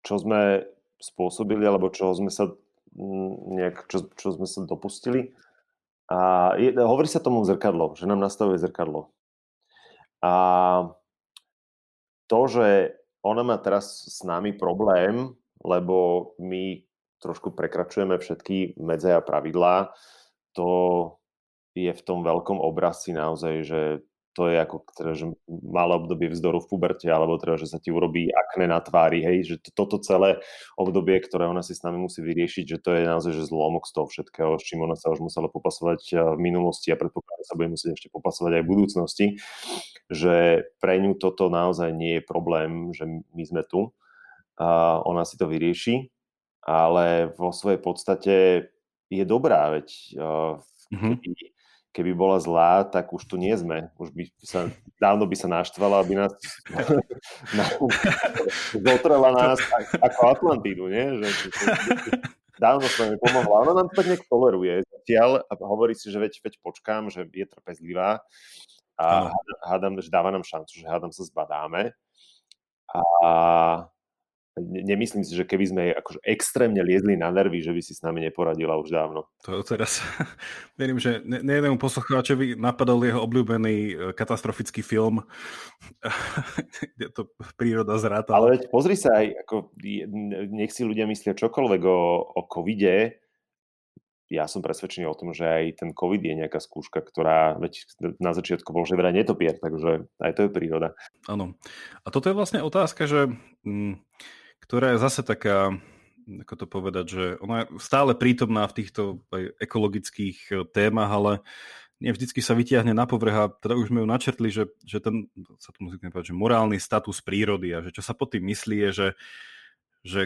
čo sme spôsobili, alebo čo sme sa mm, nejak, čo, čo sme sa dopustili a je, hovorí sa tomu zrkadlo, že nám nastavuje zrkadlo. A to, že ona má teraz s nami problém, lebo my trošku prekračujeme všetky medze a pravidlá, to je v tom veľkom obrazci naozaj, že to je ako teda, že malé obdobie vzdoru v puberte, alebo teda, že sa ti urobí akne na tvári, hej, že toto celé obdobie, ktoré ona si s nami musí vyriešiť, že to je naozaj že zlomok z toho všetkého, s čím ona sa už musela popasovať eh, v minulosti a predpokladám, sa bude musieť ešte popasovať aj v budúcnosti, že pre ňu toto naozaj nie je problém, že my sme tu a ona si to vyrieši, ale vo svojej podstate je dobrá, veď uh, keby, bola zlá, tak už tu nie sme. Už by sa, dávno by sa naštvala, aby nás zotrela nás ako Atlantídu, nie? Že, že, dávno sa mi pomohla. Ona nám to tak nejak toleruje zatiaľ a hovorí si, že veď, veď počkám, že je trpezlivá a hádam, že dáva nám šancu, že hádam sa zbadáme. A nemyslím si, že keby sme akože extrémne liezli na nervy, že by si s nami neporadila už dávno.
To teraz verím, že ne, nejednému poslucháčovi napadol jeho obľúbený e, katastrofický film, kde to príroda zráta.
Ale veď pozri sa aj, ako, nech si ľudia myslia čokoľvek o, o covide, ja som presvedčený o tom, že aj ten COVID je nejaká skúška, ktorá veď na začiatku bol, že vraj netopier, takže aj to je príroda.
Áno. A toto je vlastne otázka, že mm, ktorá je zase taká, ako to povedať, že ona je stále prítomná v týchto ekologických e, témach, ale nie vždycky sa vytiahne na povrch a teda už sme ju načrtli, že, že ten, sa to musí povedať, že morálny status prírody a že čo sa pod tým myslí je, že, že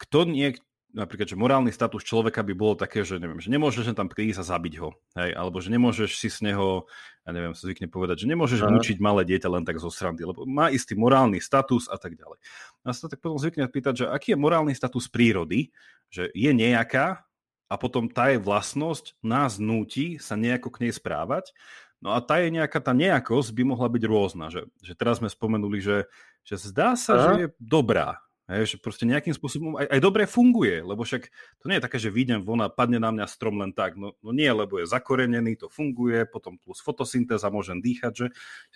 kto nie, napríklad, že morálny status človeka by bolo také, že neviem, že nemôžeš tam prísť a zabiť ho, hej, alebo že nemôžeš si z neho, ja neviem, sa zvykne povedať, že nemôžeš Aha. mučiť malé dieťa len tak zo srandy, lebo má istý morálny status a tak ďalej. A sa tak potom zvykne pýtať, že aký je morálny status prírody, že je nejaká a potom tá je vlastnosť nás núti sa nejako k nej správať, No a tá je nejaká, tá nejakosť by mohla byť rôzna, že, že teraz sme spomenuli, že, že zdá sa, Aha. že je dobrá, Hej, že proste nejakým spôsobom aj, aj dobre funguje, lebo však to nie je také, že vyjdem von a padne na mňa strom len tak. No, no nie, lebo je zakorenený, to funguje, potom plus fotosyntéza môžem dýchať, že,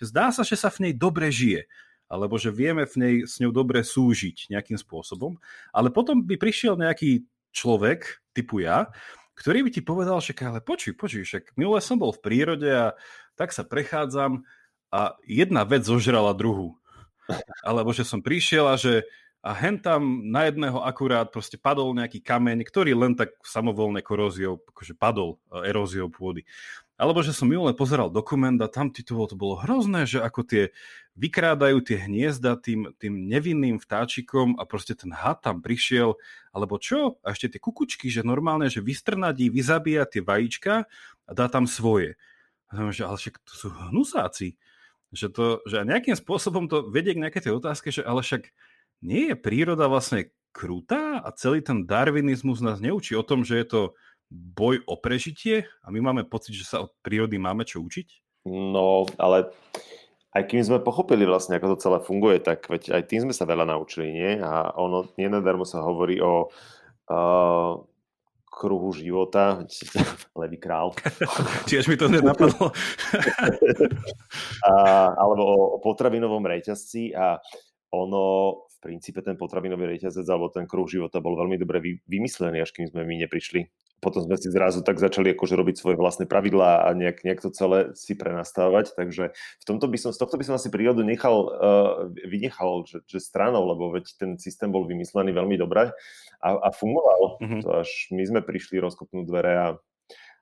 že zdá sa, že sa v nej dobre žije alebo že vieme v nej s ňou dobre súžiť nejakým spôsobom, ale potom by prišiel nejaký človek, typu ja, ktorý by ti povedal, že ale počuj, počuj, však minule som bol v prírode a tak sa prechádzam a jedna vec zožrala druhú. Alebo že som prišiel a že a hen tam na jedného akurát proste padol nejaký kameň, ktorý len tak samovolne koróziou, akože padol e, eróziou pôdy. Alebo že som minule pozeral dokument a tam titulo to bolo hrozné, že ako tie vykrádajú tie hniezda tým, tým nevinným vtáčikom a proste ten had tam prišiel, alebo čo? A ešte tie kukučky, že normálne, že vystrnadí, vyzabíja tie vajíčka a dá tam svoje. A tam, že, ale však to sú hnusáci. Že, to, že nejakým spôsobom to vedie k nejakej tej otázke, že ale však nie je príroda vlastne krutá a celý ten darwinizmus nás neučí o tom, že je to boj o prežitie a my máme pocit, že sa od prírody máme čo učiť?
No, ale aj kým sme pochopili vlastne, ako to celé funguje, tak veď aj tým sme sa veľa naučili, nie? A ono, nenadarmo sa hovorí o uh, kruhu života, levý král.
Tiež mi to nenapadlo.
a, alebo o, o potravinovom reťazci a ono princípe ten potravinový reťazec alebo ten kruh života bol veľmi dobre vymyslený, až kým sme my neprišli. Potom sme si zrazu tak začali akože robiť svoje vlastné pravidlá a nejak, nejak to celé si prenastávať, takže v tomto by som, z tohto by som asi prírodu nechal, uh, vynechal, že, že stranou, lebo veď ten systém bol vymyslený veľmi dobre a, a fungoval. Mm-hmm. To až my sme prišli rozkopnúť dvere a,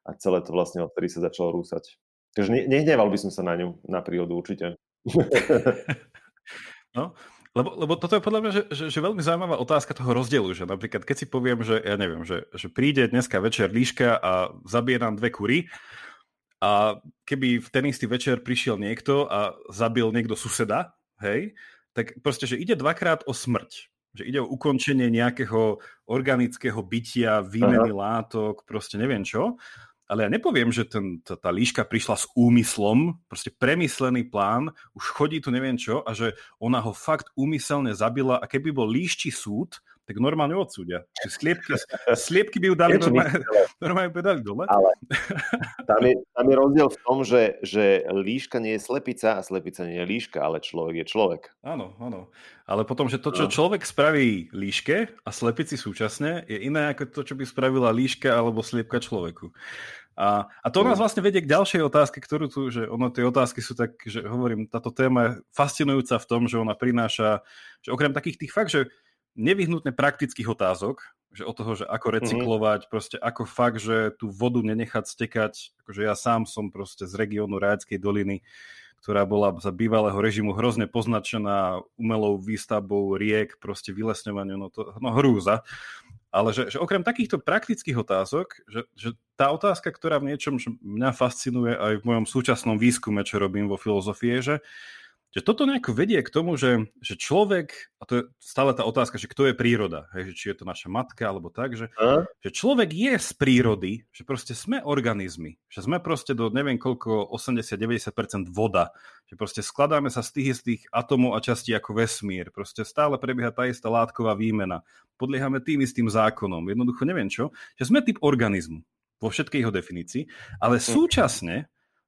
a celé to vlastne odtedy sa začalo rúsať. Takže ne, nehneval by som sa na ňu, na prírodu určite.
no, lebo, lebo toto je podľa mňa, že, že, že veľmi zaujímavá otázka toho rozdielu, že napríklad keď si poviem, že ja neviem, že, že príde dneska večer líška a zabije nám dve kury a keby v ten istý večer prišiel niekto a zabil niekto suseda, hej, tak proste, že ide dvakrát o smrť. Že ide o ukončenie nejakého organického bytia, výmeny Aha. látok, proste neviem čo ale ja nepoviem, že ten, tá, tá líška prišla s úmyslom, proste premyslený plán, už chodí tu neviem čo a že ona ho fakt úmyselne zabila a keby bol líšči súd, tak normálne odsúdia. Sliepky, sliepky by ju dali normálne, normálne by dali dole.
Ale tam je, tam je rozdiel v tom, že, že líška nie je slepica a slepica nie je líška, ale človek je človek.
Áno, áno. Ale potom, že to, čo no. človek spraví líške a slepici súčasne, je iné ako to, čo by spravila líška alebo sliepka človeku. A, a to nás vlastne vedie k ďalšej otázke, ktorú tu, že ono, tie otázky sú tak, že hovorím, táto téma je fascinujúca v tom, že ona prináša, že okrem takých tých fakt, že nevyhnutne praktických otázok, že o toho, že ako mhm. recyklovať, mm-hmm. proste ako fakt, že tú vodu nenechať stekať, akože ja sám som proste z regiónu Rájckej doliny, ktorá bola za bývalého režimu hrozne poznačená umelou výstavbou riek, proste vylesňovanie, no to no hrúza. Ale že, že okrem takýchto praktických otázok, že, že tá otázka, ktorá v niečom mňa fascinuje aj v mojom súčasnom výskume, čo robím vo filozofii, je, že že toto nejako vedie k tomu, že, že človek, a to je stále tá otázka, že kto je príroda, hej, že či je to naša matka alebo tak, že, že človek je z prírody, že proste sme organizmy, že sme proste do neviem koľko 80-90% voda, že proste skladáme sa z tých istých atomov a častí ako vesmír, proste stále prebieha tá istá látková výmena, podliehame tým istým zákonom, jednoducho neviem čo, že sme typ organizmu vo všetkej jeho definícii, ale hm. súčasne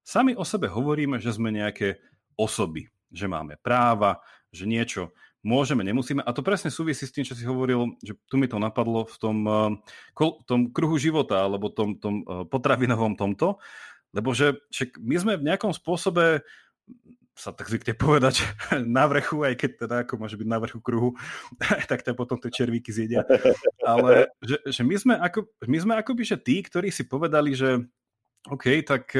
sami o sebe hovoríme, že sme nejaké osoby, že máme práva, že niečo môžeme, nemusíme. A to presne súvisí s tým, čo si hovoril, že tu mi to napadlo v tom, uh, tom kruhu života, alebo tom, tom uh, potravinovom tomto, lebo že, že my sme v nejakom spôsobe sa tak zvykne povedať na vrchu, aj keď teda ako môže byť na vrchu kruhu, tak to potom tie červíky zjedia. Ale že, že my sme ako, my sme akoby, že tí, ktorí si povedali, že OK, tak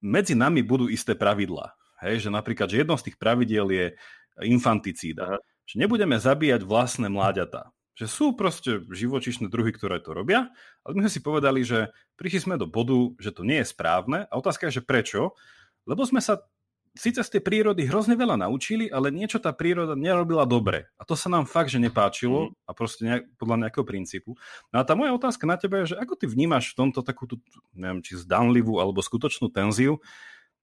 medzi nami budú isté pravidlá. Hej, že napríklad, že jedno z tých pravidiel je infanticída. Aha. Že nebudeme zabíjať vlastné mláďatá. Že sú proste živočišné druhy, ktoré to robia, ale my sme si povedali, že prišli sme do bodu, že to nie je správne a otázka je, že prečo? Lebo sme sa síce z tej prírody hrozne veľa naučili, ale niečo tá príroda nerobila dobre. A to sa nám fakt, že nepáčilo mm. a proste nejak, podľa nejakého princípu. No a tá moja otázka na teba je, že ako ty vnímaš v tomto takúto, neviem, či zdanlivú alebo skutočnú tenziu,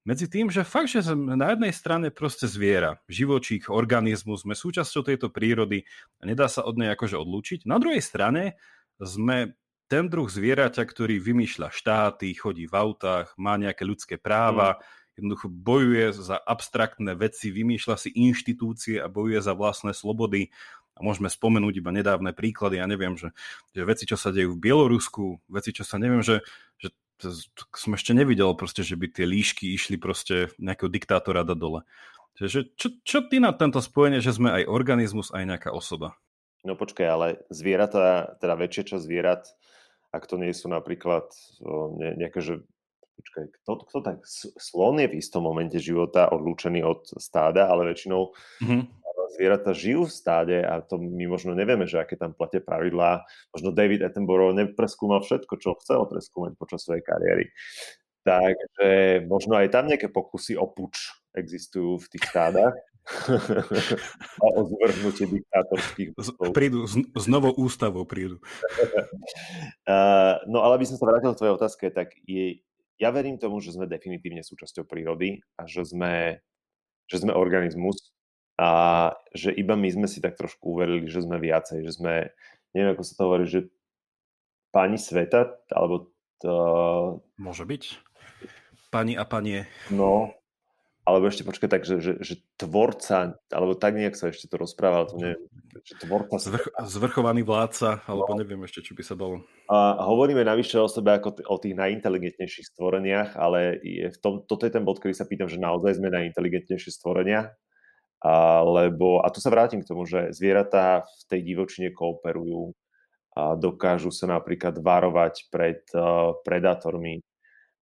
medzi tým, že fakt, že sme na jednej strane proste zviera, živočík, organizmus, sme súčasťou tejto prírody a nedá sa od nej akože odlúčiť. Na druhej strane sme ten druh zvieraťa, ktorý vymýšľa štáty, chodí v autách, má nejaké ľudské práva, mm. jednoducho bojuje za abstraktné veci, vymýšľa si inštitúcie a bojuje za vlastné slobody. A môžeme spomenúť iba nedávne príklady, ja neviem, že, že veci, čo sa dejú v Bielorusku, veci, čo sa neviem, že, že som ešte nevidel proste, že by tie líšky išli proste nejakého diktátora dať dole. Čiže čo, čo ty na tento spojenie, že sme aj organizmus, aj nejaká osoba?
No počkaj, ale zvieratá, teda väčšia časť zvierat, ak to nie sú napríklad ne, nejaké, že počkaj, kto, kto tak, slon je v istom momente života odlúčený od stáda, ale väčšinou mm-hmm zvieratá žijú v stáde a to my možno nevieme, že aké tam platia pravidlá. Možno David Attenborough nepreskúmal všetko, čo chcel preskúmať počas svojej kariéry. Takže možno aj tam nejaké pokusy o puč existujú v tých stádach a o zvrhnutie diktátorských
ústavov. Prídu, s novou ústavou prídu.
no ale aby som sa vrátil k tvojej otázke, tak je, ja verím tomu, že sme definitívne súčasťou prírody a že sme, že sme organizmus, a že iba my sme si tak trošku uverili, že sme viacej, že sme, neviem ako sa to hovorí, že pani sveta, alebo to...
Môže byť. Pani a panie.
No, alebo ešte počkaj tak, že, že, že tvorca, alebo tak nejak sa ešte to rozprával, to neviem, že tvorca...
Zvrch, zvrchovaný vládca, alebo no. neviem ešte, čo by sa dalo.
A hovoríme navyše o sebe ako o tých najinteligentnejších stvoreniach, ale je v tom, toto je ten bod, ktorý sa pýtam, že naozaj sme najinteligentnejšie stvorenia, lebo, a tu sa vrátim k tomu, že zvieratá v tej divočine kooperujú a dokážu sa napríklad varovať pred uh, predátormi,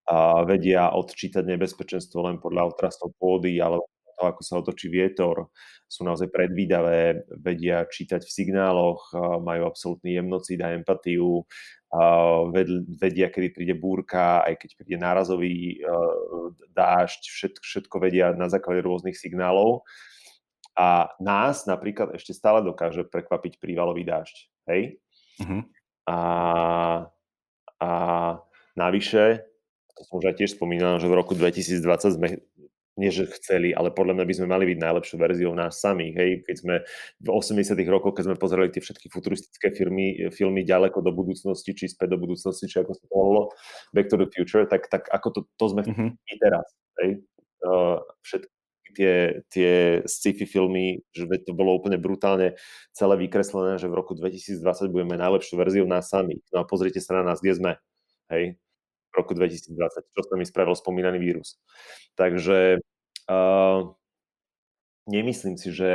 a vedia odčítať nebezpečenstvo len podľa otrastov pôdy alebo to, ako sa otočí vietor, sú naozaj predvídavé, vedia čítať v signáloch, majú absolútny jemnocid a empatiu, vedia, kedy príde búrka, aj keď príde nárazový dážď, všetko, všetko vedia na základe rôznych signálov a nás napríklad ešte stále dokáže prekvapiť prívalový dážď. Hej? Uh-huh. A, a navyše, to som už aj tiež spomínal, že v roku 2020 sme nie že chceli, ale podľa mňa by sme mali byť najlepšou verziou nás samých. Hej? Keď sme v 80 rokoch, keď sme pozerali tie všetky futuristické filmy, filmy ďaleko do budúcnosti, či späť do budúcnosti, či ako sa to volalo, Back to the Future, tak, tak ako to, to sme mm-hmm. teraz. Hej? Uh, všetky tie, tie sci-fi filmy, že to bolo úplne brutálne celé vykreslené, že v roku 2020 budeme najlepšou verziou nás samých. No a pozrite sa na nás, kde sme. Hej? v roku 2020, čo s nami spravil spomínaný vírus. Takže uh, nemyslím si, že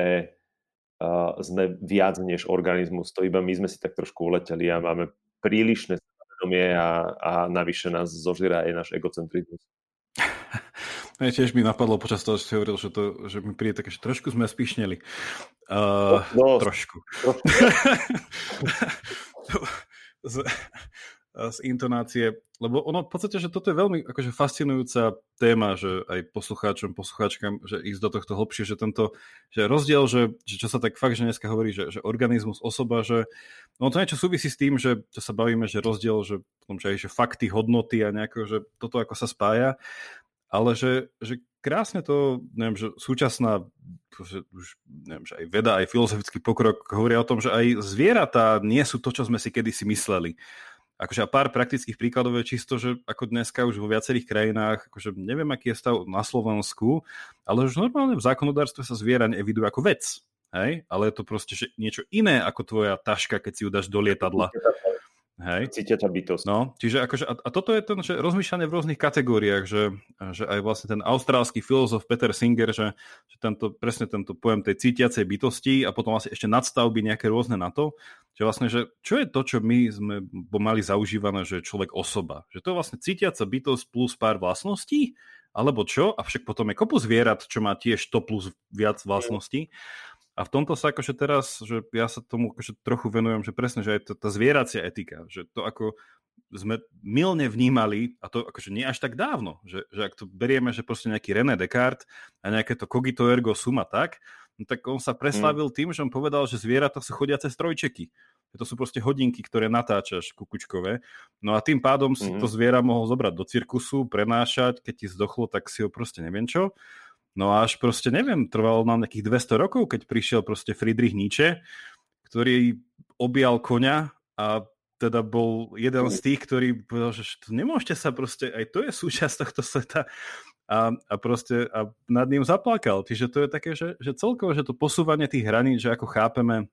uh, sme viac než organizmus, to iba my sme si tak trošku uleteli a máme prílišné svedomie a, a navyše nás zožíra aj náš egocentrizmus.
No, tiež mi napadlo počas toho, že si hovoril, že, to, že mi príde také, že trošku sme spíšneli. Uh, no, no, trošku. z, z intonácie lebo ono v podstate, že toto je veľmi akože fascinujúca téma, že aj poslucháčom, poslucháčkam, že ísť do tohto hlbšie, že tento že rozdiel, že, že čo sa tak fakt, že dneska hovorí, že, že organizmus, osoba, že no to niečo súvisí s tým, že čo sa bavíme, že rozdiel, že, tom, že aj že fakty, hodnoty a nejako, že toto ako sa spája, ale že, že krásne to, neviem, že súčasná že už, neviem, že aj veda, aj filozofický pokrok hovoria o tom, že aj zvieratá nie sú to, čo sme si kedysi mysleli akože a pár praktických príkladov je čisto, že ako dneska už vo viacerých krajinách, akože neviem, aký je stav na Slovensku, ale už normálne v zákonodárstve sa zviera nevidujú ako vec. Hej? Ale je to proste že niečo iné ako tvoja taška, keď si ju dáš do lietadla.
Hej. Cítia bytosť.
No, čiže akože, a, a toto je ten, že rozmýšľanie v rôznych kategóriách, že, že aj vlastne ten austrálsky filozof Peter Singer, že, že tento, presne tento pojem tej cítiacej bytosti a potom vlastne ešte nadstavby nejaké rôzne na to, že vlastne, že čo je to, čo my sme mali zaužívané, že človek osoba. Že to je vlastne cítiaca bytosť plus pár vlastností, alebo čo? A však potom je kopu zvierat, čo má tiež to plus viac vlastností. A v tomto sa akože teraz, že ja sa tomu akože trochu venujem, že presne, že je to tá zvieracia etika, že to ako sme milne vnímali, a to akože nie až tak dávno, že, že ak to berieme, že proste nejaký René Descartes a nejaké to cogito ergo suma tak, no tak on sa preslavil mm. tým, že on povedal, že zvieratá sú chodiace strojčeky. To sú proste hodinky, ktoré natáčaš kukučkové. No a tým pádom si mm. to zviera mohol zobrať do cirkusu, prenášať, keď ti zdochlo, tak si ho proste neviem čo. No a až proste, neviem, trvalo nám nejakých 200 rokov, keď prišiel proste Friedrich Nietzsche, ktorý objal koňa a teda bol jeden z tých, ktorý povedal, že nemôžete sa proste, aj to je súčasť tohto sveta a, a proste a nad ním zaplakal. Čiže to je také, že, že celkovo, že to posúvanie tých hraníc, že ako chápeme,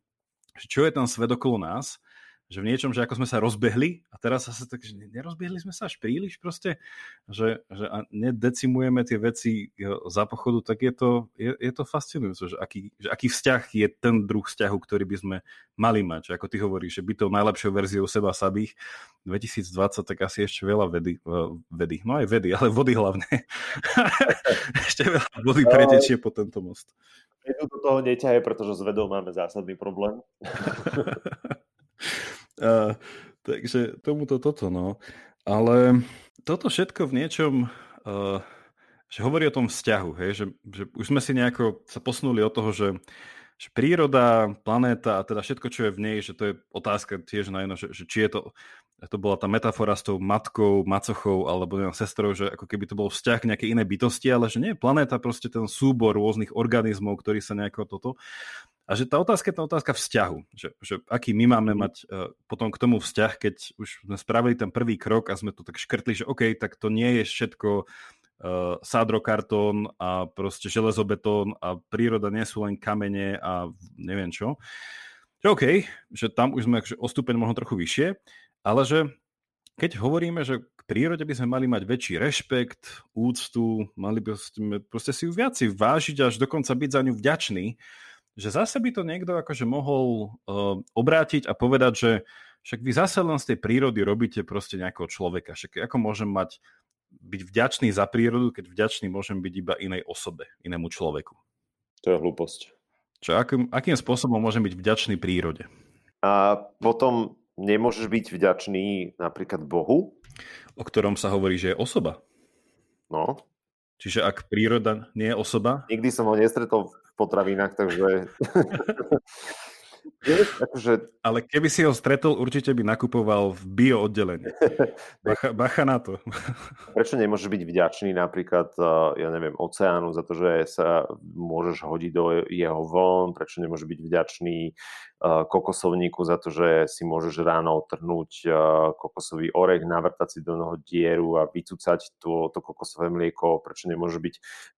čo je ten svet okolo nás, že v niečom, že ako sme sa rozbehli a teraz sa tak, že nerozbehli sme sa až príliš proste, že, že a nedecimujeme tie veci za pochodu, tak je to, je, je to fascinujúce, že aký, že aký vzťah je ten druh vzťahu, ktorý by sme mali mať. Že ako ty hovoríš, že byť tou najlepšou verziou seba samých 2020, tak asi ešte veľa vedy, vedy, no aj vedy, ale vody hlavne. ešte veľa vody pretečie po tento most.
Vedu do toho neťahe, pretože s vedou máme zásadný problém.
Uh, takže tomuto toto, no. Ale toto všetko v niečom, uh, že hovorí o tom vzťahu, hej, že, že už sme si nejako sa posunuli od toho, že, že príroda, planéta a teda všetko, čo je v nej, že to je otázka tiež na jedno, že, že či je to, to bola tá metafora s tou matkou, macochou alebo neviem, sestrou, že ako keby to bol vzťah k nejakej inej bytosti, ale že nie, planéta proste ten súbor rôznych organizmov, ktorý sa nejako toto a že tá otázka je tá otázka vzťahu, že, že aký my máme mhm. mať uh, potom k tomu vzťah, keď už sme spravili ten prvý krok a sme to tak škrtli, že OK, tak to nie je všetko uh, sádrokartón a proste železobetón a príroda nie sú len kamene a neviem čo. Že OK, že tam už sme o stupeň možno trochu vyššie, ale že keď hovoríme, že k prírode by sme mali mať väčší rešpekt, úctu, mali by sme proste si ju viac vážiť až dokonca byť za ňu vďačný, že zase by to niekto akože mohol uh, obrátiť a povedať, že však vy zase len z tej prírody robíte proste nejakého človeka. Však ako môžem mať byť vďačný za prírodu, keď vďačný môžem byť iba inej osobe, inému človeku.
To je hlúposť.
Čo, akým, akým spôsobom môžem byť vďačný prírode?
A potom nemôžeš byť vďačný napríklad Bohu?
O ktorom sa hovorí, že je osoba.
No.
Čiže ak príroda nie je osoba?
Nikdy som ho nestretol potravinách, takže...
akože... Ale keby si ho stretol, určite by nakupoval v bio oddelení. Bacha, bacha na to.
Prečo nemôžeš byť vďačný napríklad, eh, ja neviem, oceánu za to, že sa môžeš hodiť do jeho vln, prečo nemôžeš byť vďačný kokosovníku za to, že si môžeš ráno otrhnúť eh, kokosový orech, navrtať si do noho dieru a vycúcať to, to kokosové mlieko, prečo nemôžeš byť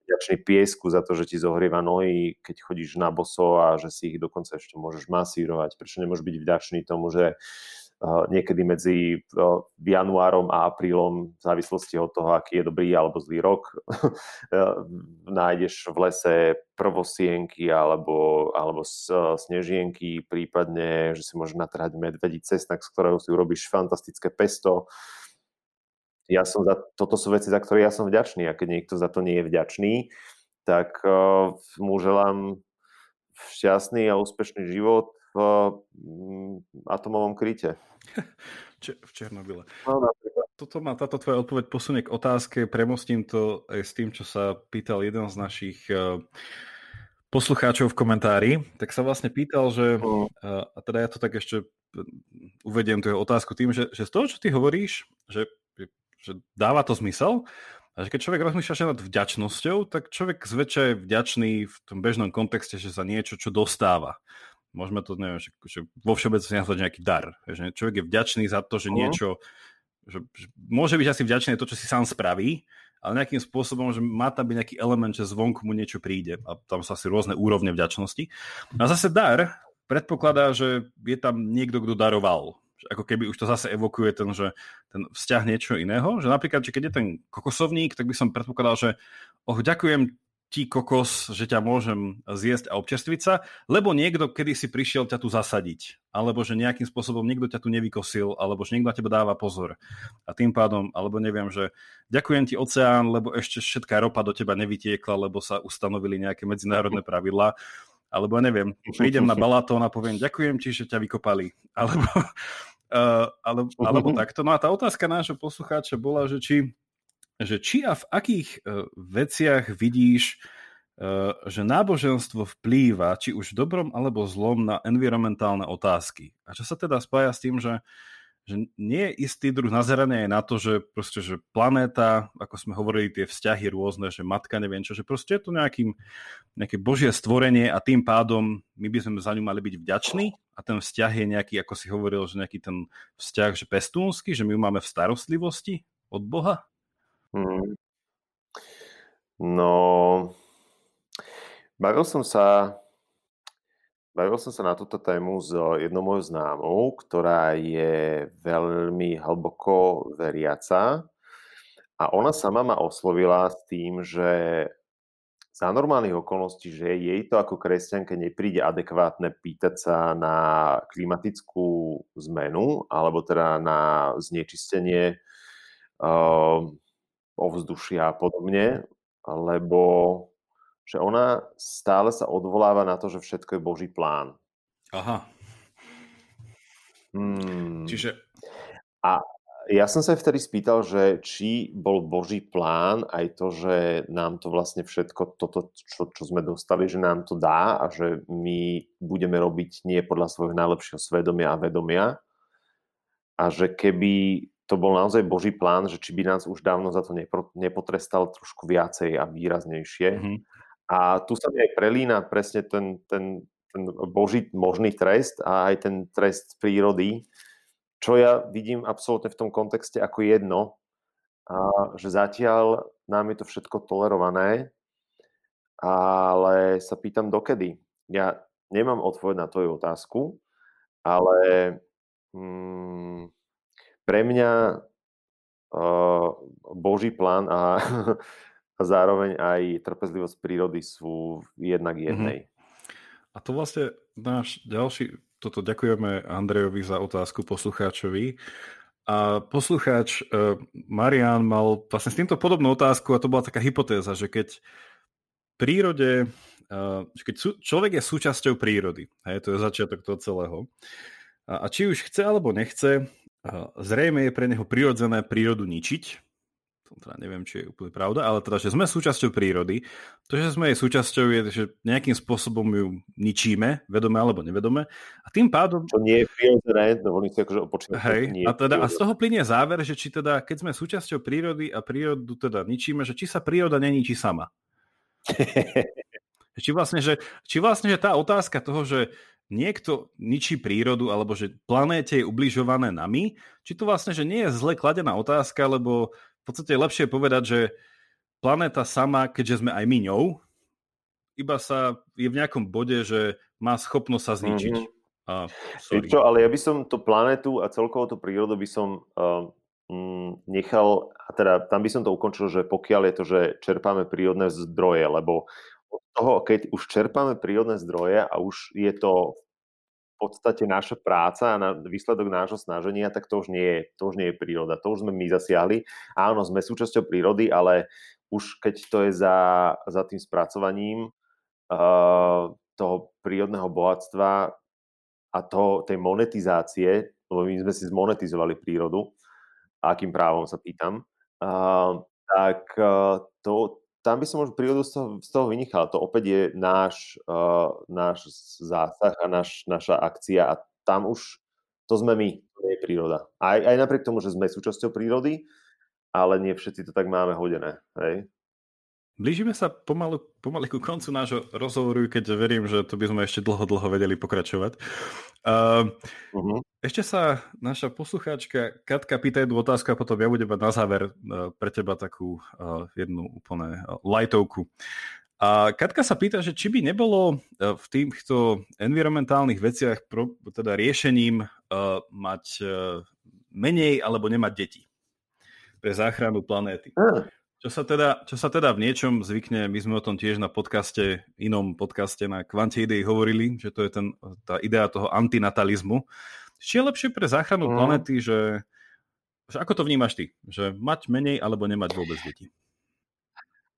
vďačný piesku za to, že ti zohrieva nohy, keď chodíš na boso a že si ich dokonca ešte môžeš masírovať, prečo nemôžeš byť vďačný tomu, že niekedy medzi januárom a aprílom, v závislosti od toho, aký je dobrý alebo zlý rok, nájdeš v lese prvosienky alebo, alebo snežienky, prípadne, že si môžeš natrhať medvedí cestnak, z ktorého si urobíš fantastické pesto. Ja som za, toto sú veci, za ktoré ja som vďačný a keď niekto za to nie je vďačný, tak uh, mu želám šťastný a úspešný život v mm, atomovom kryte.
v Černobyle. No, Toto má táto tvoja odpoveď posunie k otázke, premostím to aj s tým, čo sa pýtal jeden z našich uh, poslucháčov v komentári, tak sa vlastne pýtal, že, uh, a teda ja to tak ešte uvediem tú otázku tým, že, že z toho, čo ty hovoríš, že, že dáva to zmysel, a že keď človek rozmýšľa nad vďačnosťou, tak človek zväčša je vďačný v tom bežnom kontexte, že za niečo, čo dostáva. Môžeme to, neviem, že, že vo všeobecnosti nazvať nejaký dar. Že človek je vďačný za to, že uh-huh. niečo, že, že môže byť asi vďačný to, čo si sám spraví, ale nejakým spôsobom, že má tam byť nejaký element, že zvonku mu niečo príde. A tam sú asi rôzne úrovne vďačnosti. A zase dar predpokladá, že je tam niekto, kto daroval. Ako keby už to zase evokuje ten, že ten vzťah niečo iného. Že napríklad, že keď je ten kokosovník, tak by som predpokladal, že oh, ďakujem ti kokos, že ťa môžem zjesť a občerstviť sa, lebo niekto kedy si prišiel ťa tu zasadiť, alebo že nejakým spôsobom niekto ťa tu nevykosil, alebo že niekto na teba dáva pozor. A tým pádom, alebo neviem, že ďakujem ti oceán, lebo ešte všetká ropa do teba nevytiekla, lebo sa ustanovili nejaké medzinárodné pravidlá, alebo neviem, prídem na Balatón a poviem ďakujem ti, že ťa vykopali, alebo, uh, alebo, alebo takto. No a tá otázka nášho poslucháča bola, že či že či a v akých uh, veciach vidíš, uh, že náboženstvo vplýva, či už dobrom alebo zlom, na environmentálne otázky. A čo sa teda spája s tým, že, že nie je istý druh nazerania aj na to, že proste, že planéta, ako sme hovorili, tie vzťahy rôzne, že matka, neviem čo, že proste je to nejakým, nejaké božie stvorenie a tým pádom my by sme za ňu mali byť vďační a ten vzťah je nejaký, ako si hovoril, že nejaký ten vzťah, že pestúnsky, že my ju máme v starostlivosti od Boha? Hmm.
No, bavil som sa bavil som sa na túto tému s jednou mojou známou, ktorá je veľmi hlboko veriaca a ona sama ma oslovila s tým, že za normálnych okolností, že jej to ako kresťanke nepríde adekvátne pýtať sa na klimatickú zmenu alebo teda na znečistenie uh, ovzdušia a podobne, lebo že ona stále sa odvoláva na to, že všetko je Boží plán.
Aha. Hmm. Čiže...
A ja som sa vtedy spýtal, že či bol Boží plán aj to, že nám to vlastne všetko, toto, čo, čo sme dostali, že nám to dá a že my budeme robiť nie podľa svojho najlepšieho svedomia a vedomia. A že keby to bol naozaj Boží plán, že či by nás už dávno za to nepotrestal trošku viacej a výraznejšie. Mm-hmm. A tu sa mi aj prelína presne ten, ten, ten Boží možný trest a aj ten trest prírody, čo ja vidím absolútne v tom kontexte ako jedno, a že zatiaľ nám je to všetko tolerované, ale sa pýtam dokedy. Ja nemám odpoveď na tvoju otázku, ale mm, pre mňa uh, Boží plán a, a zároveň aj trpezlivosť prírody sú jednak mhm. jednej.
Mm-hmm. A to vlastne náš ďalší, toto ďakujeme Andrejovi za otázku poslucháčovi. A poslucháč uh, Marian mal vlastne s týmto podobnú otázku a to bola taká hypotéza, že keď prírode, uh, keď sú, človek je súčasťou prírody, hej, to je začiatok toho celého, a, a či už chce alebo nechce, Zrejme je pre neho prirodzené prírodu ničiť. to teda neviem, či je úplne pravda, ale teda, že sme súčasťou prírody, to, že sme jej súčasťou je, že nejakým spôsobom ju ničíme, vedome alebo nevedome, a tým pádom...
Čo nie je prirodzené, dovolím si akože opočítať.
Hej, a, teda, a z toho plinie záver, že či teda, keď sme súčasťou prírody a prírodu teda ničíme, že či sa príroda neníči sama. či vlastne, že, či vlastne, že tá otázka toho, že niekto ničí prírodu, alebo že planéte je ubližované nami, či to vlastne, že nie je zle kladená otázka, lebo v podstate je lepšie povedať, že planéta sama, keďže sme aj my ňou, iba sa je v nejakom bode, že má schopnosť sa zničiť. Mm-hmm. A,
Čo, ale ja by som tú planetu a celkovo tú prírodu by som uh, nechal, a teda tam by som to ukončil, že pokiaľ je to, že čerpáme prírodné zdroje, lebo od toho, keď už čerpáme prírodné zdroje a už je to v podstate naša práca a na výsledok nášho snaženia, tak to už nie je, to už nie je príroda. To už sme my zasiahli. Áno, sme súčasťou prírody, ale už keď to je za, za tým spracovaním uh, toho prírodného bohatstva a to, tej monetizácie, lebo my sme si zmonetizovali prírodu, akým právom sa pýtam, uh, tak uh, to, tam by som možno prírodu z toho, z toho vynichal. To opäť je náš, uh, náš zásah a náš, naša akcia a tam už to sme my, to nie je príroda. Aj, aj napriek tomu, že sme súčasťou prírody, ale nie všetci to tak máme hodené. Hej?
Blížime sa pomalu, pomaly ku koncu nášho rozhovoru, keď verím, že to by sme ešte dlho, dlho vedeli pokračovať. Uh, uh-huh. Ešte sa naša poslucháčka Katka pýta jednu otázku a potom ja budem mať na záver uh, pre teba takú uh, jednu úplne uh, lightovku. A Katka sa pýta, že či by nebolo uh, v týchto environmentálnych veciach pro, teda riešením uh, mať uh, menej alebo nemať deti pre záchranu planéty. Uh. Čo sa, teda, čo sa teda v niečom zvykne, my sme o tom tiež na podcaste, inom podcaste na Quanti Idei hovorili, že to je ten, tá idea toho antinatalizmu. Či je lepšie pre záchranu mm. planety, že, že ako to vnímaš ty? Že mať menej alebo nemať vôbec deti?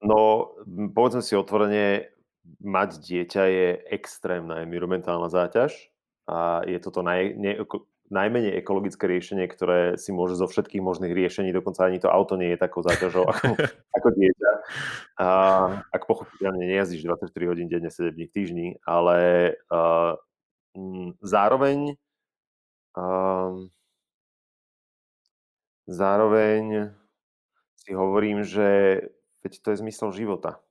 No, povedzme si otvorene, mať dieťa je extrémna environmentálna záťaž a je toto naj, ne, najmenej ekologické riešenie, ktoré si môže zo všetkých možných riešení, dokonca ani to auto nie je takou záťažou ako, ako dieťa. A, ak pochopiteľne nejazdíš 24 hodín denne, 7 dní v týždni, ale uh, m, zároveň um, zároveň si hovorím, že veď to je zmysel života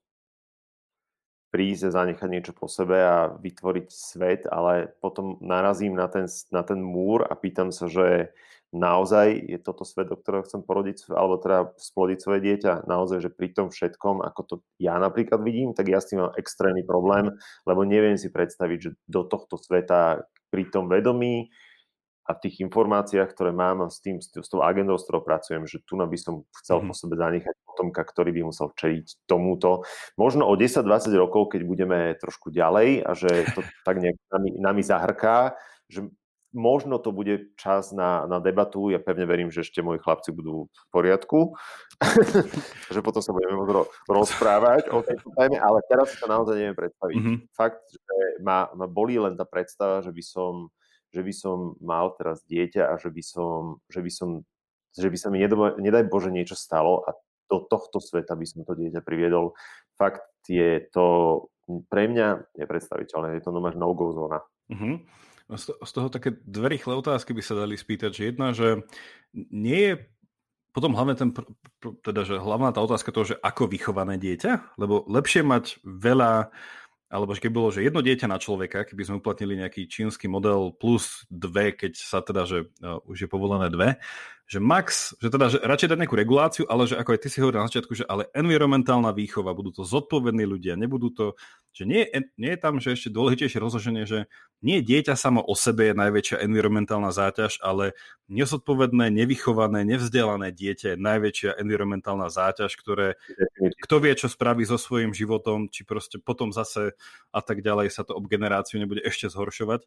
prísť a zanechať niečo po sebe a vytvoriť svet, ale potom narazím na ten, na ten múr a pýtam sa, že naozaj je toto svet, do ktorého chcem porodiť, alebo teda splodiť svoje dieťa. Naozaj, že pri tom všetkom, ako to ja napríklad vidím, tak ja s tým mám extrémny problém, lebo neviem si predstaviť, že do tohto sveta pri tom vedomí, a v tých informáciách, ktoré mám s, tým, s tou agendou, s ktorou pracujem, že tu by som chcel mm-hmm. po sebe zanechať potomka, ktorý by musel čeliť tomuto. Možno o 10-20 rokov, keď budeme trošku ďalej a že to tak nejak nami, nami zahrká, že možno to bude čas na, na debatu. Ja pevne verím, že ešte moji chlapci budú v poriadku, že potom sa budeme ro- rozprávať o tejto téme, ale teraz si to naozaj neviem predstaviť. Mm-hmm. Fakt, že ma, ma bolí len tá predstava, že by som že by som mal teraz dieťa a že by som, že by som, že by sa mi nedo, nedaj Bože niečo stalo a do tohto sveta by som to dieťa priviedol. Fakt je to pre mňa nepredstaviteľné, je to normálne no-go zóna. Uh-huh.
Z toho také dve rýchle otázky by sa dali spýtať, že jedna, že nie je potom hlavne ten, teda, že hlavná tá otázka toho, že ako vychované dieťa, lebo lepšie mať veľa alebo keby bolo, že jedno dieťa na človeka, keby sme uplatnili nejaký čínsky model plus dve, keď sa teda, že uh, už je povolené dve, že max, že teda že radšej dať nejakú reguláciu, ale že ako aj ty si hovoril na začiatku, že ale environmentálna výchova, budú to zodpovední ľudia, nebudú to, že nie, nie je tam, že ešte dôležitejšie rozloženie, že nie dieťa samo o sebe je najväčšia environmentálna záťaž, ale nezodpovedné, nevychované, nevzdelané dieťa je najväčšia environmentálna záťaž, ktoré kto vie, čo spraví so svojím životom, či proste potom zase a tak ďalej sa to ob generáciu nebude ešte zhoršovať.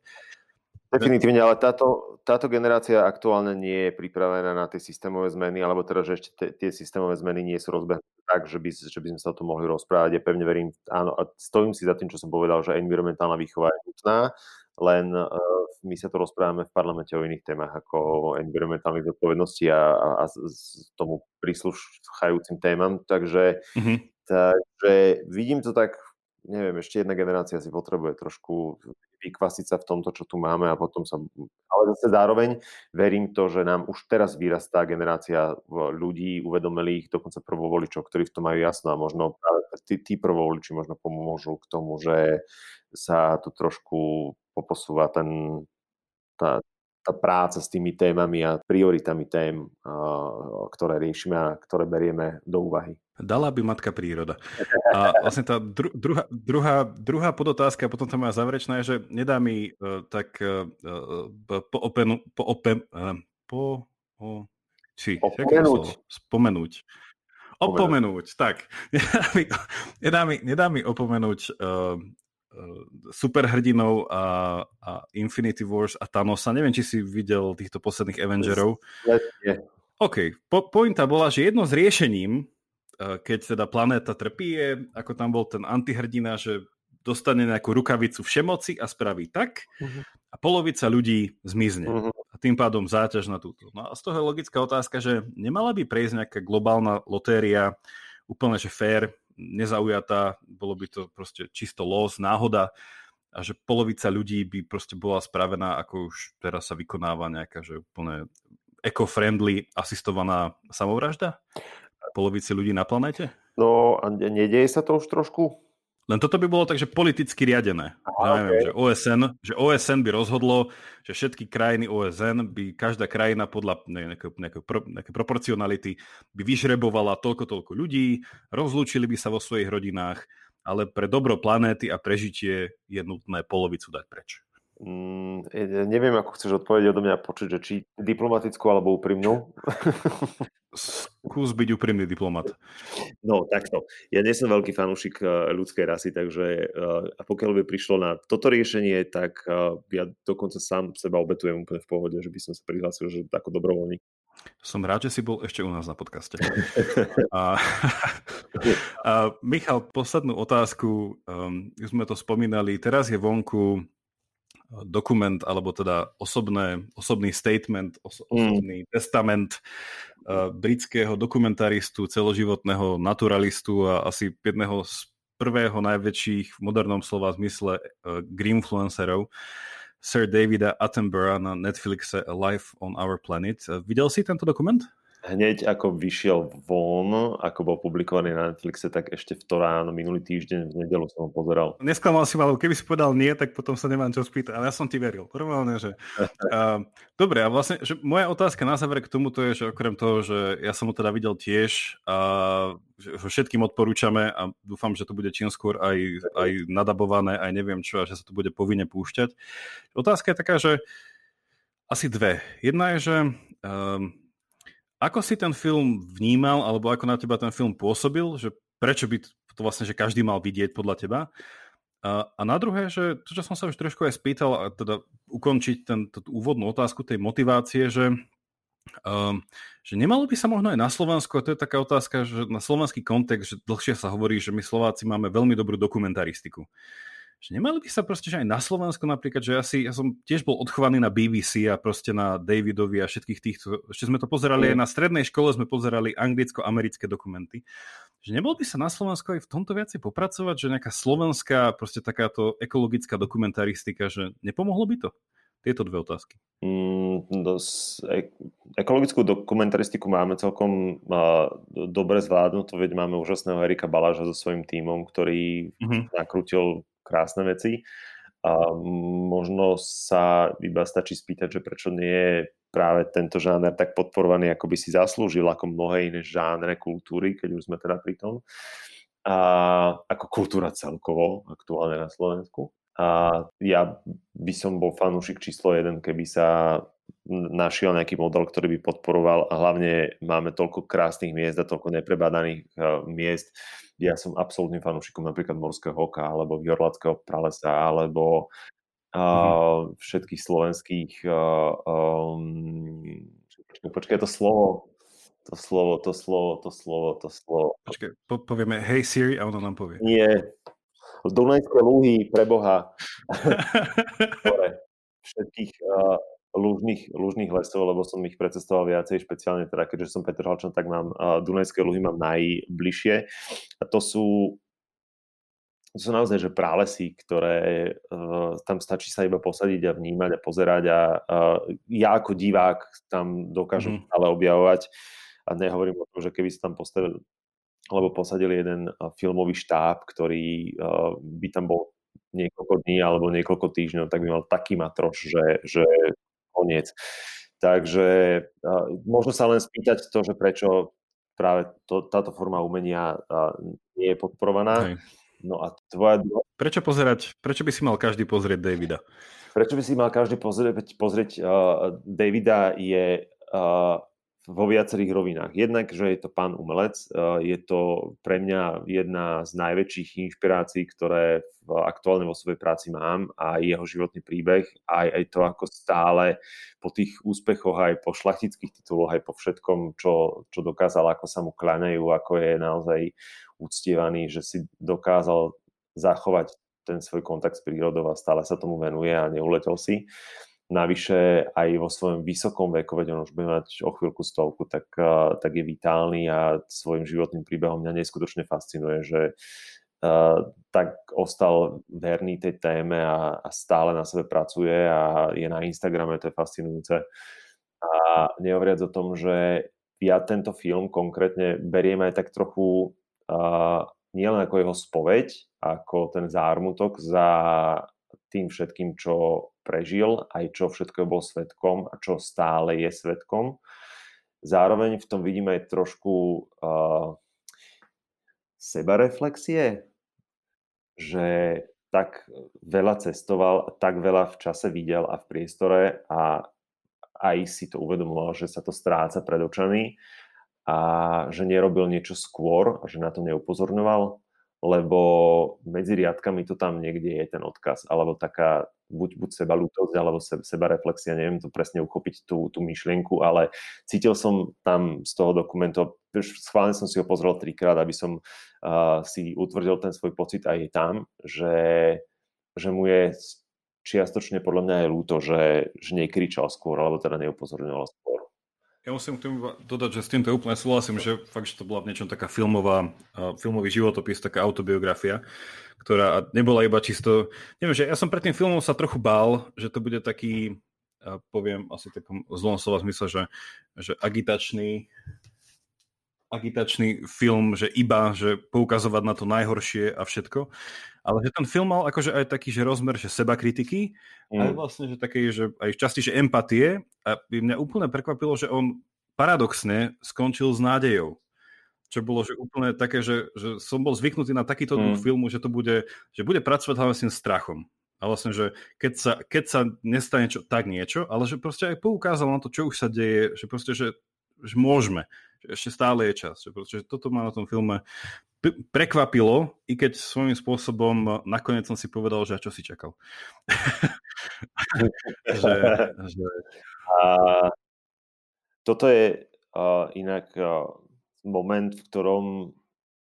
Definitívne, ale táto, táto generácia aktuálne nie je pripravená na tie systémové zmeny, alebo teda, že ešte te, tie systémové zmeny nie sú rozbehnuté tak, že by, že by sme sa o tom mohli rozprávať. Ja pevne verím, áno, a stojím si za tým, čo som povedal, že environmentálna výchova je nutná, len uh, my sa to rozprávame v parlamente o iných témach, ako o environmentálnej zodpovednosti a, a, a z tomu prísluchajúcim témam, takže, mm-hmm. takže vidím to tak neviem, ešte jedna generácia si potrebuje trošku vykvasiť sa v tomto, čo tu máme a potom sa... Ale zase zároveň verím to, že nám už teraz vyrastá generácia ľudí, uvedomelých, dokonca prvovoličov, ktorí v tom majú jasno a možno práve tí, tí prvovoliči možno pomôžu k tomu, že sa tu trošku poposúva ten, tá, tá práca s tými témami a prioritami tém, ktoré riešime a ktoré berieme do úvahy.
Dala by matka príroda. A vlastne tá dru, druhá, druhá, druhá podotázka, potom tá moja záverečná je, že nedá mi uh, tak uh, po, openu, po, open, uh, po, o, či,
opomenúť.
Spomenúť. Opomenúť, tak. Nedá mi, nedá mi, nedá mi opomenúť uh, superhrdinov a, a Infinity Wars a Thanosa. Neviem, či si videl týchto posledných Avengerov. OK, po, pointa bola, že jedno z riešením Eh, keď teda planéta trpí, je, ako tam bol ten antihrdina, že dostane nejakú rukavicu všemoci a spraví tak uh-huh. a polovica ľudí zmizne. Uh-huh. A tým pádom záťaž na túto. No a z toho je logická otázka, že nemala by prejsť nejaká globálna lotéria, úplne že fair, nezaujatá, bolo by to proste čisto los, náhoda a že polovica ľudí by proste bola spravená, ako už teraz sa vykonáva nejaká, že úplne eco-friendly asistovaná samovražda? polovici ľudí na planete?
No a nedieje sa to už trošku?
Len toto by bolo tak, že politicky riadené. Aha, neviem, okay. že, OSN, že OSN by rozhodlo, že všetky krajiny OSN by každá krajina podľa nejaké, nejaké, nejaké proporcionality by vyžrebovala toľko, toľko ľudí, rozlúčili by sa vo svojich rodinách, ale pre dobro planéty a prežitie je nutné polovicu dať preč.
Mm, neviem, ako chceš odpovedať odo mňa počuť, že či diplomatickú alebo úprimnú.
Skús byť úprimný diplomat.
No, takto. Ja nie som veľký fanúšik eh, ľudskej rasy, takže a pokiaľ by prišlo na toto riešenie, tak ja dokonca sám seba obetujem úplne v pohode, že by som sa prihlásil, že ako dobrovoľník.
Som rád, že si bol ešte u nás na podcaste. a, a Michal, poslednú otázku. Um, už sme to spomínali. Teraz je vonku dokument, alebo teda osobné, osobný statement, os, mm. osobný testament uh, britského dokumentaristu, celoživotného naturalistu a asi jedného z prvého najväčších v modernom slova zmysle uh, greenfluencerov, Sir Davida Attenborough na Netflixe Life on Our Planet. Uh, videl si tento dokument?
Hneď ako vyšiel von, ako bol publikovaný na Netflixe, tak ešte v to ráno, minulý týždeň, v nedelu som ho pozeral.
Nesklamal si ma, keby si povedal nie, tak potom sa nemám čo spýtať, ale ja som ti veril. Normálne, že... uh, dobre, a vlastne, že moja otázka na záver k tomuto je, že okrem toho, že ja som ho teda videl tiež a že ho všetkým odporúčame a dúfam, že to bude čím skôr aj, aj nadabované, aj neviem čo, a že sa to bude povinne púšťať. Otázka je taká, že asi dve. Jedna je, že um, ako si ten film vnímal, alebo ako na teba ten film pôsobil, že prečo by to vlastne, že každý mal vidieť podľa teba? A, a na druhé, že to, čo som sa už trošku aj spýtal, a teda ukončiť ten, tú úvodnú otázku tej motivácie, že, um, že nemalo by sa možno aj na Slovensku, a to je taká otázka, že na slovenský kontext, že dlhšie sa hovorí, že my Slováci máme veľmi dobrú dokumentaristiku že nemali by sa proste, že aj na Slovensku napríklad, že ja, si, ja som tiež bol odchovaný na BBC a proste na Davidovi a všetkých týchto, ešte sme to pozerali mm. aj na strednej škole, sme pozerali anglicko-americké dokumenty, že nebol by sa na Slovensku aj v tomto viacej popracovať, že nejaká slovenská, proste takáto ekologická dokumentaristika, že nepomohlo by to? Tieto dve otázky.
Mm, dos, e- ekologickú dokumentaristiku máme celkom uh, dobre zvládnutú, veď máme úžasného Erika Baláža so svojím tímom, ktorý mm-hmm. nakrútil krásne veci. A možno sa iba stačí spýtať, že prečo nie je práve tento žáner tak podporovaný, ako by si zaslúžil, ako mnohé iné žánre kultúry, keď už sme teda pri tom. A ako kultúra celkovo aktuálne na Slovensku. A ja by som bol fanúšik číslo jeden, keby sa našiel nejaký model, ktorý by podporoval a hlavne máme toľko krásnych miest a toľko neprebádaných uh, miest. Ja som absolútnym fanúšikom napríklad morského hoka alebo jorlackého pralesa alebo mm-hmm. všetkých slovenských uh, um, počkaj, to slovo to slovo, to slovo, to slovo, to slovo.
Počkaj, po, povieme hej Siri a ono nám povie.
Nie. Dunajské lúhy, preboha. všetkých uh, lužných, lužných lesov, lebo som ich precestoval viacej, špeciálne teda, keďže som Petr Halčan, tak mám uh, Dunajské luhy mám najbližšie. To sú to sú naozaj že pralesy, ktoré uh, tam stačí sa iba posadiť a vnímať a pozerať a uh, ja ako divák tam dokážem mm. ale objavovať a nehovorím o tom, že keby sa tam postavili alebo posadili jeden filmový štáb, ktorý uh, by tam bol niekoľko dní alebo niekoľko týždňov, tak by mal taký matroš, že, že koniec. Takže uh, možno sa len spýtať to, že prečo práve to, táto forma umenia nie je podporovaná. Hej No a tvoja...
Prečo pozerať, prečo by si mal každý pozrieť Davida?
Prečo by si mal každý pozrieť, pozrieť uh, Davida je uh, vo viacerých rovinách. Jednak, že je to pán umelec, uh, je to pre mňa jedna z najväčších inšpirácií, ktoré v, aktuálne vo svojej práci mám a jeho životný príbeh, aj, aj to, ako stále po tých úspechoch, aj po šlachtických tituloch, aj po všetkom, čo, čo dokázal, ako sa mu klaňajú, ako je naozaj uctievaný, že si dokázal zachovať ten svoj kontakt s prírodou a stále sa tomu venuje a neuletel si. Navyše aj vo svojom vysokom veku, veď on už bude mať o chvíľku stovku, tak, tak je vitálny a svojim životným príbehom mňa neskutočne fascinuje, že uh, tak ostal verný tej téme a, a stále na sebe pracuje a je na Instagrame, to je fascinujúce. A nehovoriac o tom, že ja tento film konkrétne beriem aj tak trochu uh, nielen ako jeho spoveď, ako ten zármutok za tým všetkým, čo prežil, aj čo všetko bol svetkom a čo stále je svetkom. Zároveň v tom vidíme aj trošku uh, sebareflexie, že tak veľa cestoval, tak veľa v čase videl a v priestore a aj si to uvedomoval, že sa to stráca pred očami a že nerobil niečo skôr a že na to neupozorňoval, lebo medzi riadkami to tam niekde je ten odkaz, alebo taká buď, buď seba lútosť, alebo se, seba reflexia, neviem to presne uchopiť tú, tú myšlienku, ale cítil som tam z toho dokumentu, schválne som si ho pozrel trikrát, aby som uh, si utvrdil ten svoj pocit aj tam, že, že mu je čiastočne podľa mňa je ľúto, že, že nekričal skôr, alebo teda neupozorňoval skôr.
Ja musím k tomu dodať, že s týmto úplne súhlasím, že fakt, že to bola v niečom taká filmová, filmový životopis, taká autobiografia, ktorá nebola iba čisto... Neviem, že ja som pred tým filmom sa trochu bál, že to bude taký, poviem asi takom zlom slova zmysle, že, že agitačný, agitačný film, že iba, že poukazovať na to najhoršie a všetko. Ale že ten film mal akože aj taký, že rozmer, že seba kritiky, mm. aj vlastne, že také, že aj časti, že empatie. A mňa úplne prekvapilo, že on paradoxne skončil s nádejou. Čo bolo že úplne také, že, že som bol zvyknutý na takýto mm. filmu, že to bude, že bude pracovať hlavne s tým strachom. A vlastne, že keď sa, keď sa nestane čo, tak niečo, ale že proste aj poukázal na to, čo už sa deje, že proste, že, že môžeme, že ešte stále je čas. Že proste, že toto ma na tom filme prekvapilo, i keď svojím spôsobom eh, nakoniec som si povedal, že čo si čakal.
že, že... A toto je uh, inak uh, moment, v ktorom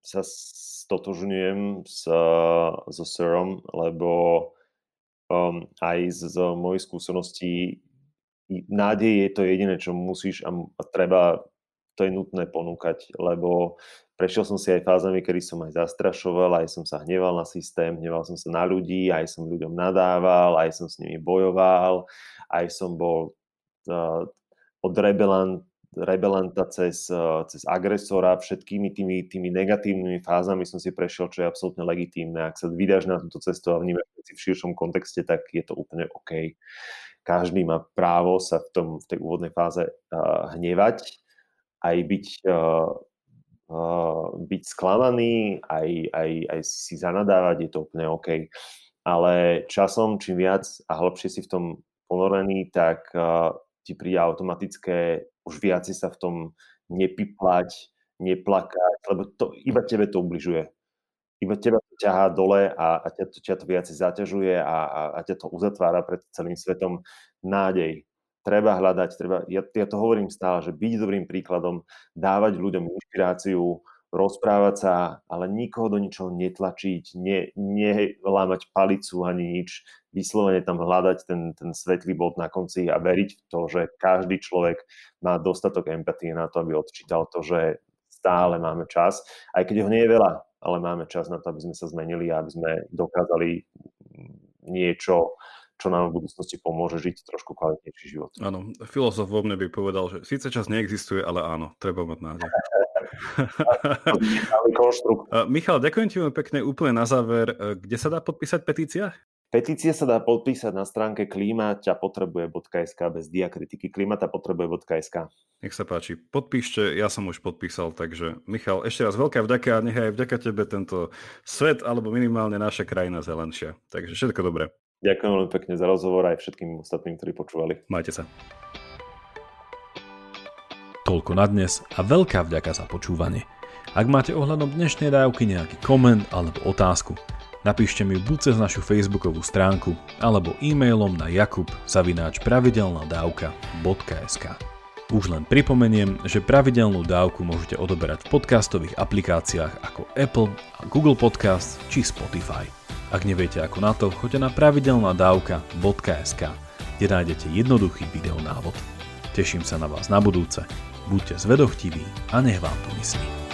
sa stotožňujem s, so Sirom, lebo um, aj z, z mojej skúsenosti nádej je to jediné, čo musíš a, a treba, to je nutné ponúkať, lebo Prešiel som si aj fázami, kedy som aj zastrašoval, aj som sa hneval na systém, hneval som sa na ľudí, aj som ľuďom nadával, aj som s nimi bojoval, aj som bol uh, od rebelant, rebelanta cez, uh, cez agresora, všetkými tými, tými negatívnymi fázami som si prešiel, čo je absolútne legitímne. Ak sa vydáš na túto cestu a vnímaš v širšom kontexte, tak je to úplne OK. Každý má právo sa v, tom, v tej úvodnej fáze uh, hnevať, aj byť uh, byť sklamaný, aj, aj, aj si zanadávať, je to úplne OK. Ale časom, čím viac a hlbšie si v tom ponorený, tak uh, ti príde automatické už viac sa v tom nepiplať, neplakať, lebo to, iba tebe to ubližuje. Iba teba to ťahá dole a, a ťa, ťa to viac zaťažuje a, a, a ťa to uzatvára pred celým svetom nádej. Treba hľadať, treba, ja, ja to hovorím stále, že byť dobrým príkladom, dávať ľuďom inšpiráciu, rozprávať sa, ale nikoho do ničoho netlačiť, ne, nelámať palicu ani nič, vyslovene tam hľadať ten, ten svetlý bod na konci a veriť v to, že každý človek má dostatok empatie na to, aby odčítal to, že stále máme čas, aj keď ho nie je veľa, ale máme čas na to, aby sme sa zmenili a aby sme dokázali niečo čo nám v budúcnosti pomôže žiť trošku kvalitnejší život.
Áno, filozof vo mne by povedal, že síce čas neexistuje, ale áno, treba mať nádej. Michal, ďakujem ti veľmi pekne úplne na záver. Kde sa dá podpísať petícia?
Petícia sa dá podpísať na stránke klimaťapotrebuje.sk bez diakritiky klimatapotrebuje.sk
Nech sa páči, podpíšte, ja som už podpísal, takže Michal, ešte raz veľká vďaka a nech aj vďaka tebe tento svet alebo minimálne naša krajina zelenšia. Takže všetko dobré.
Ďakujem veľmi pekne za rozhovor aj všetkým ostatným, ktorí počúvali.
Majte sa.
Toľko na dnes a veľká vďaka za počúvanie. Ak máte ohľadom dnešnej dávky nejaký koment alebo otázku, napíšte mi buď cez našu facebookovú stránku alebo e-mailom na jakub pravidelnadavka.sk Už len pripomeniem, že pravidelnú dávku môžete odoberať v podcastových aplikáciách ako Apple Google Podcast či Spotify. Ak neviete ako na to, choďte na pravidelnadavka.sk, kde nájdete jednoduchý videonávod. Teším sa na vás na budúce. Buďte zvedochtiví a nech vám to myslí.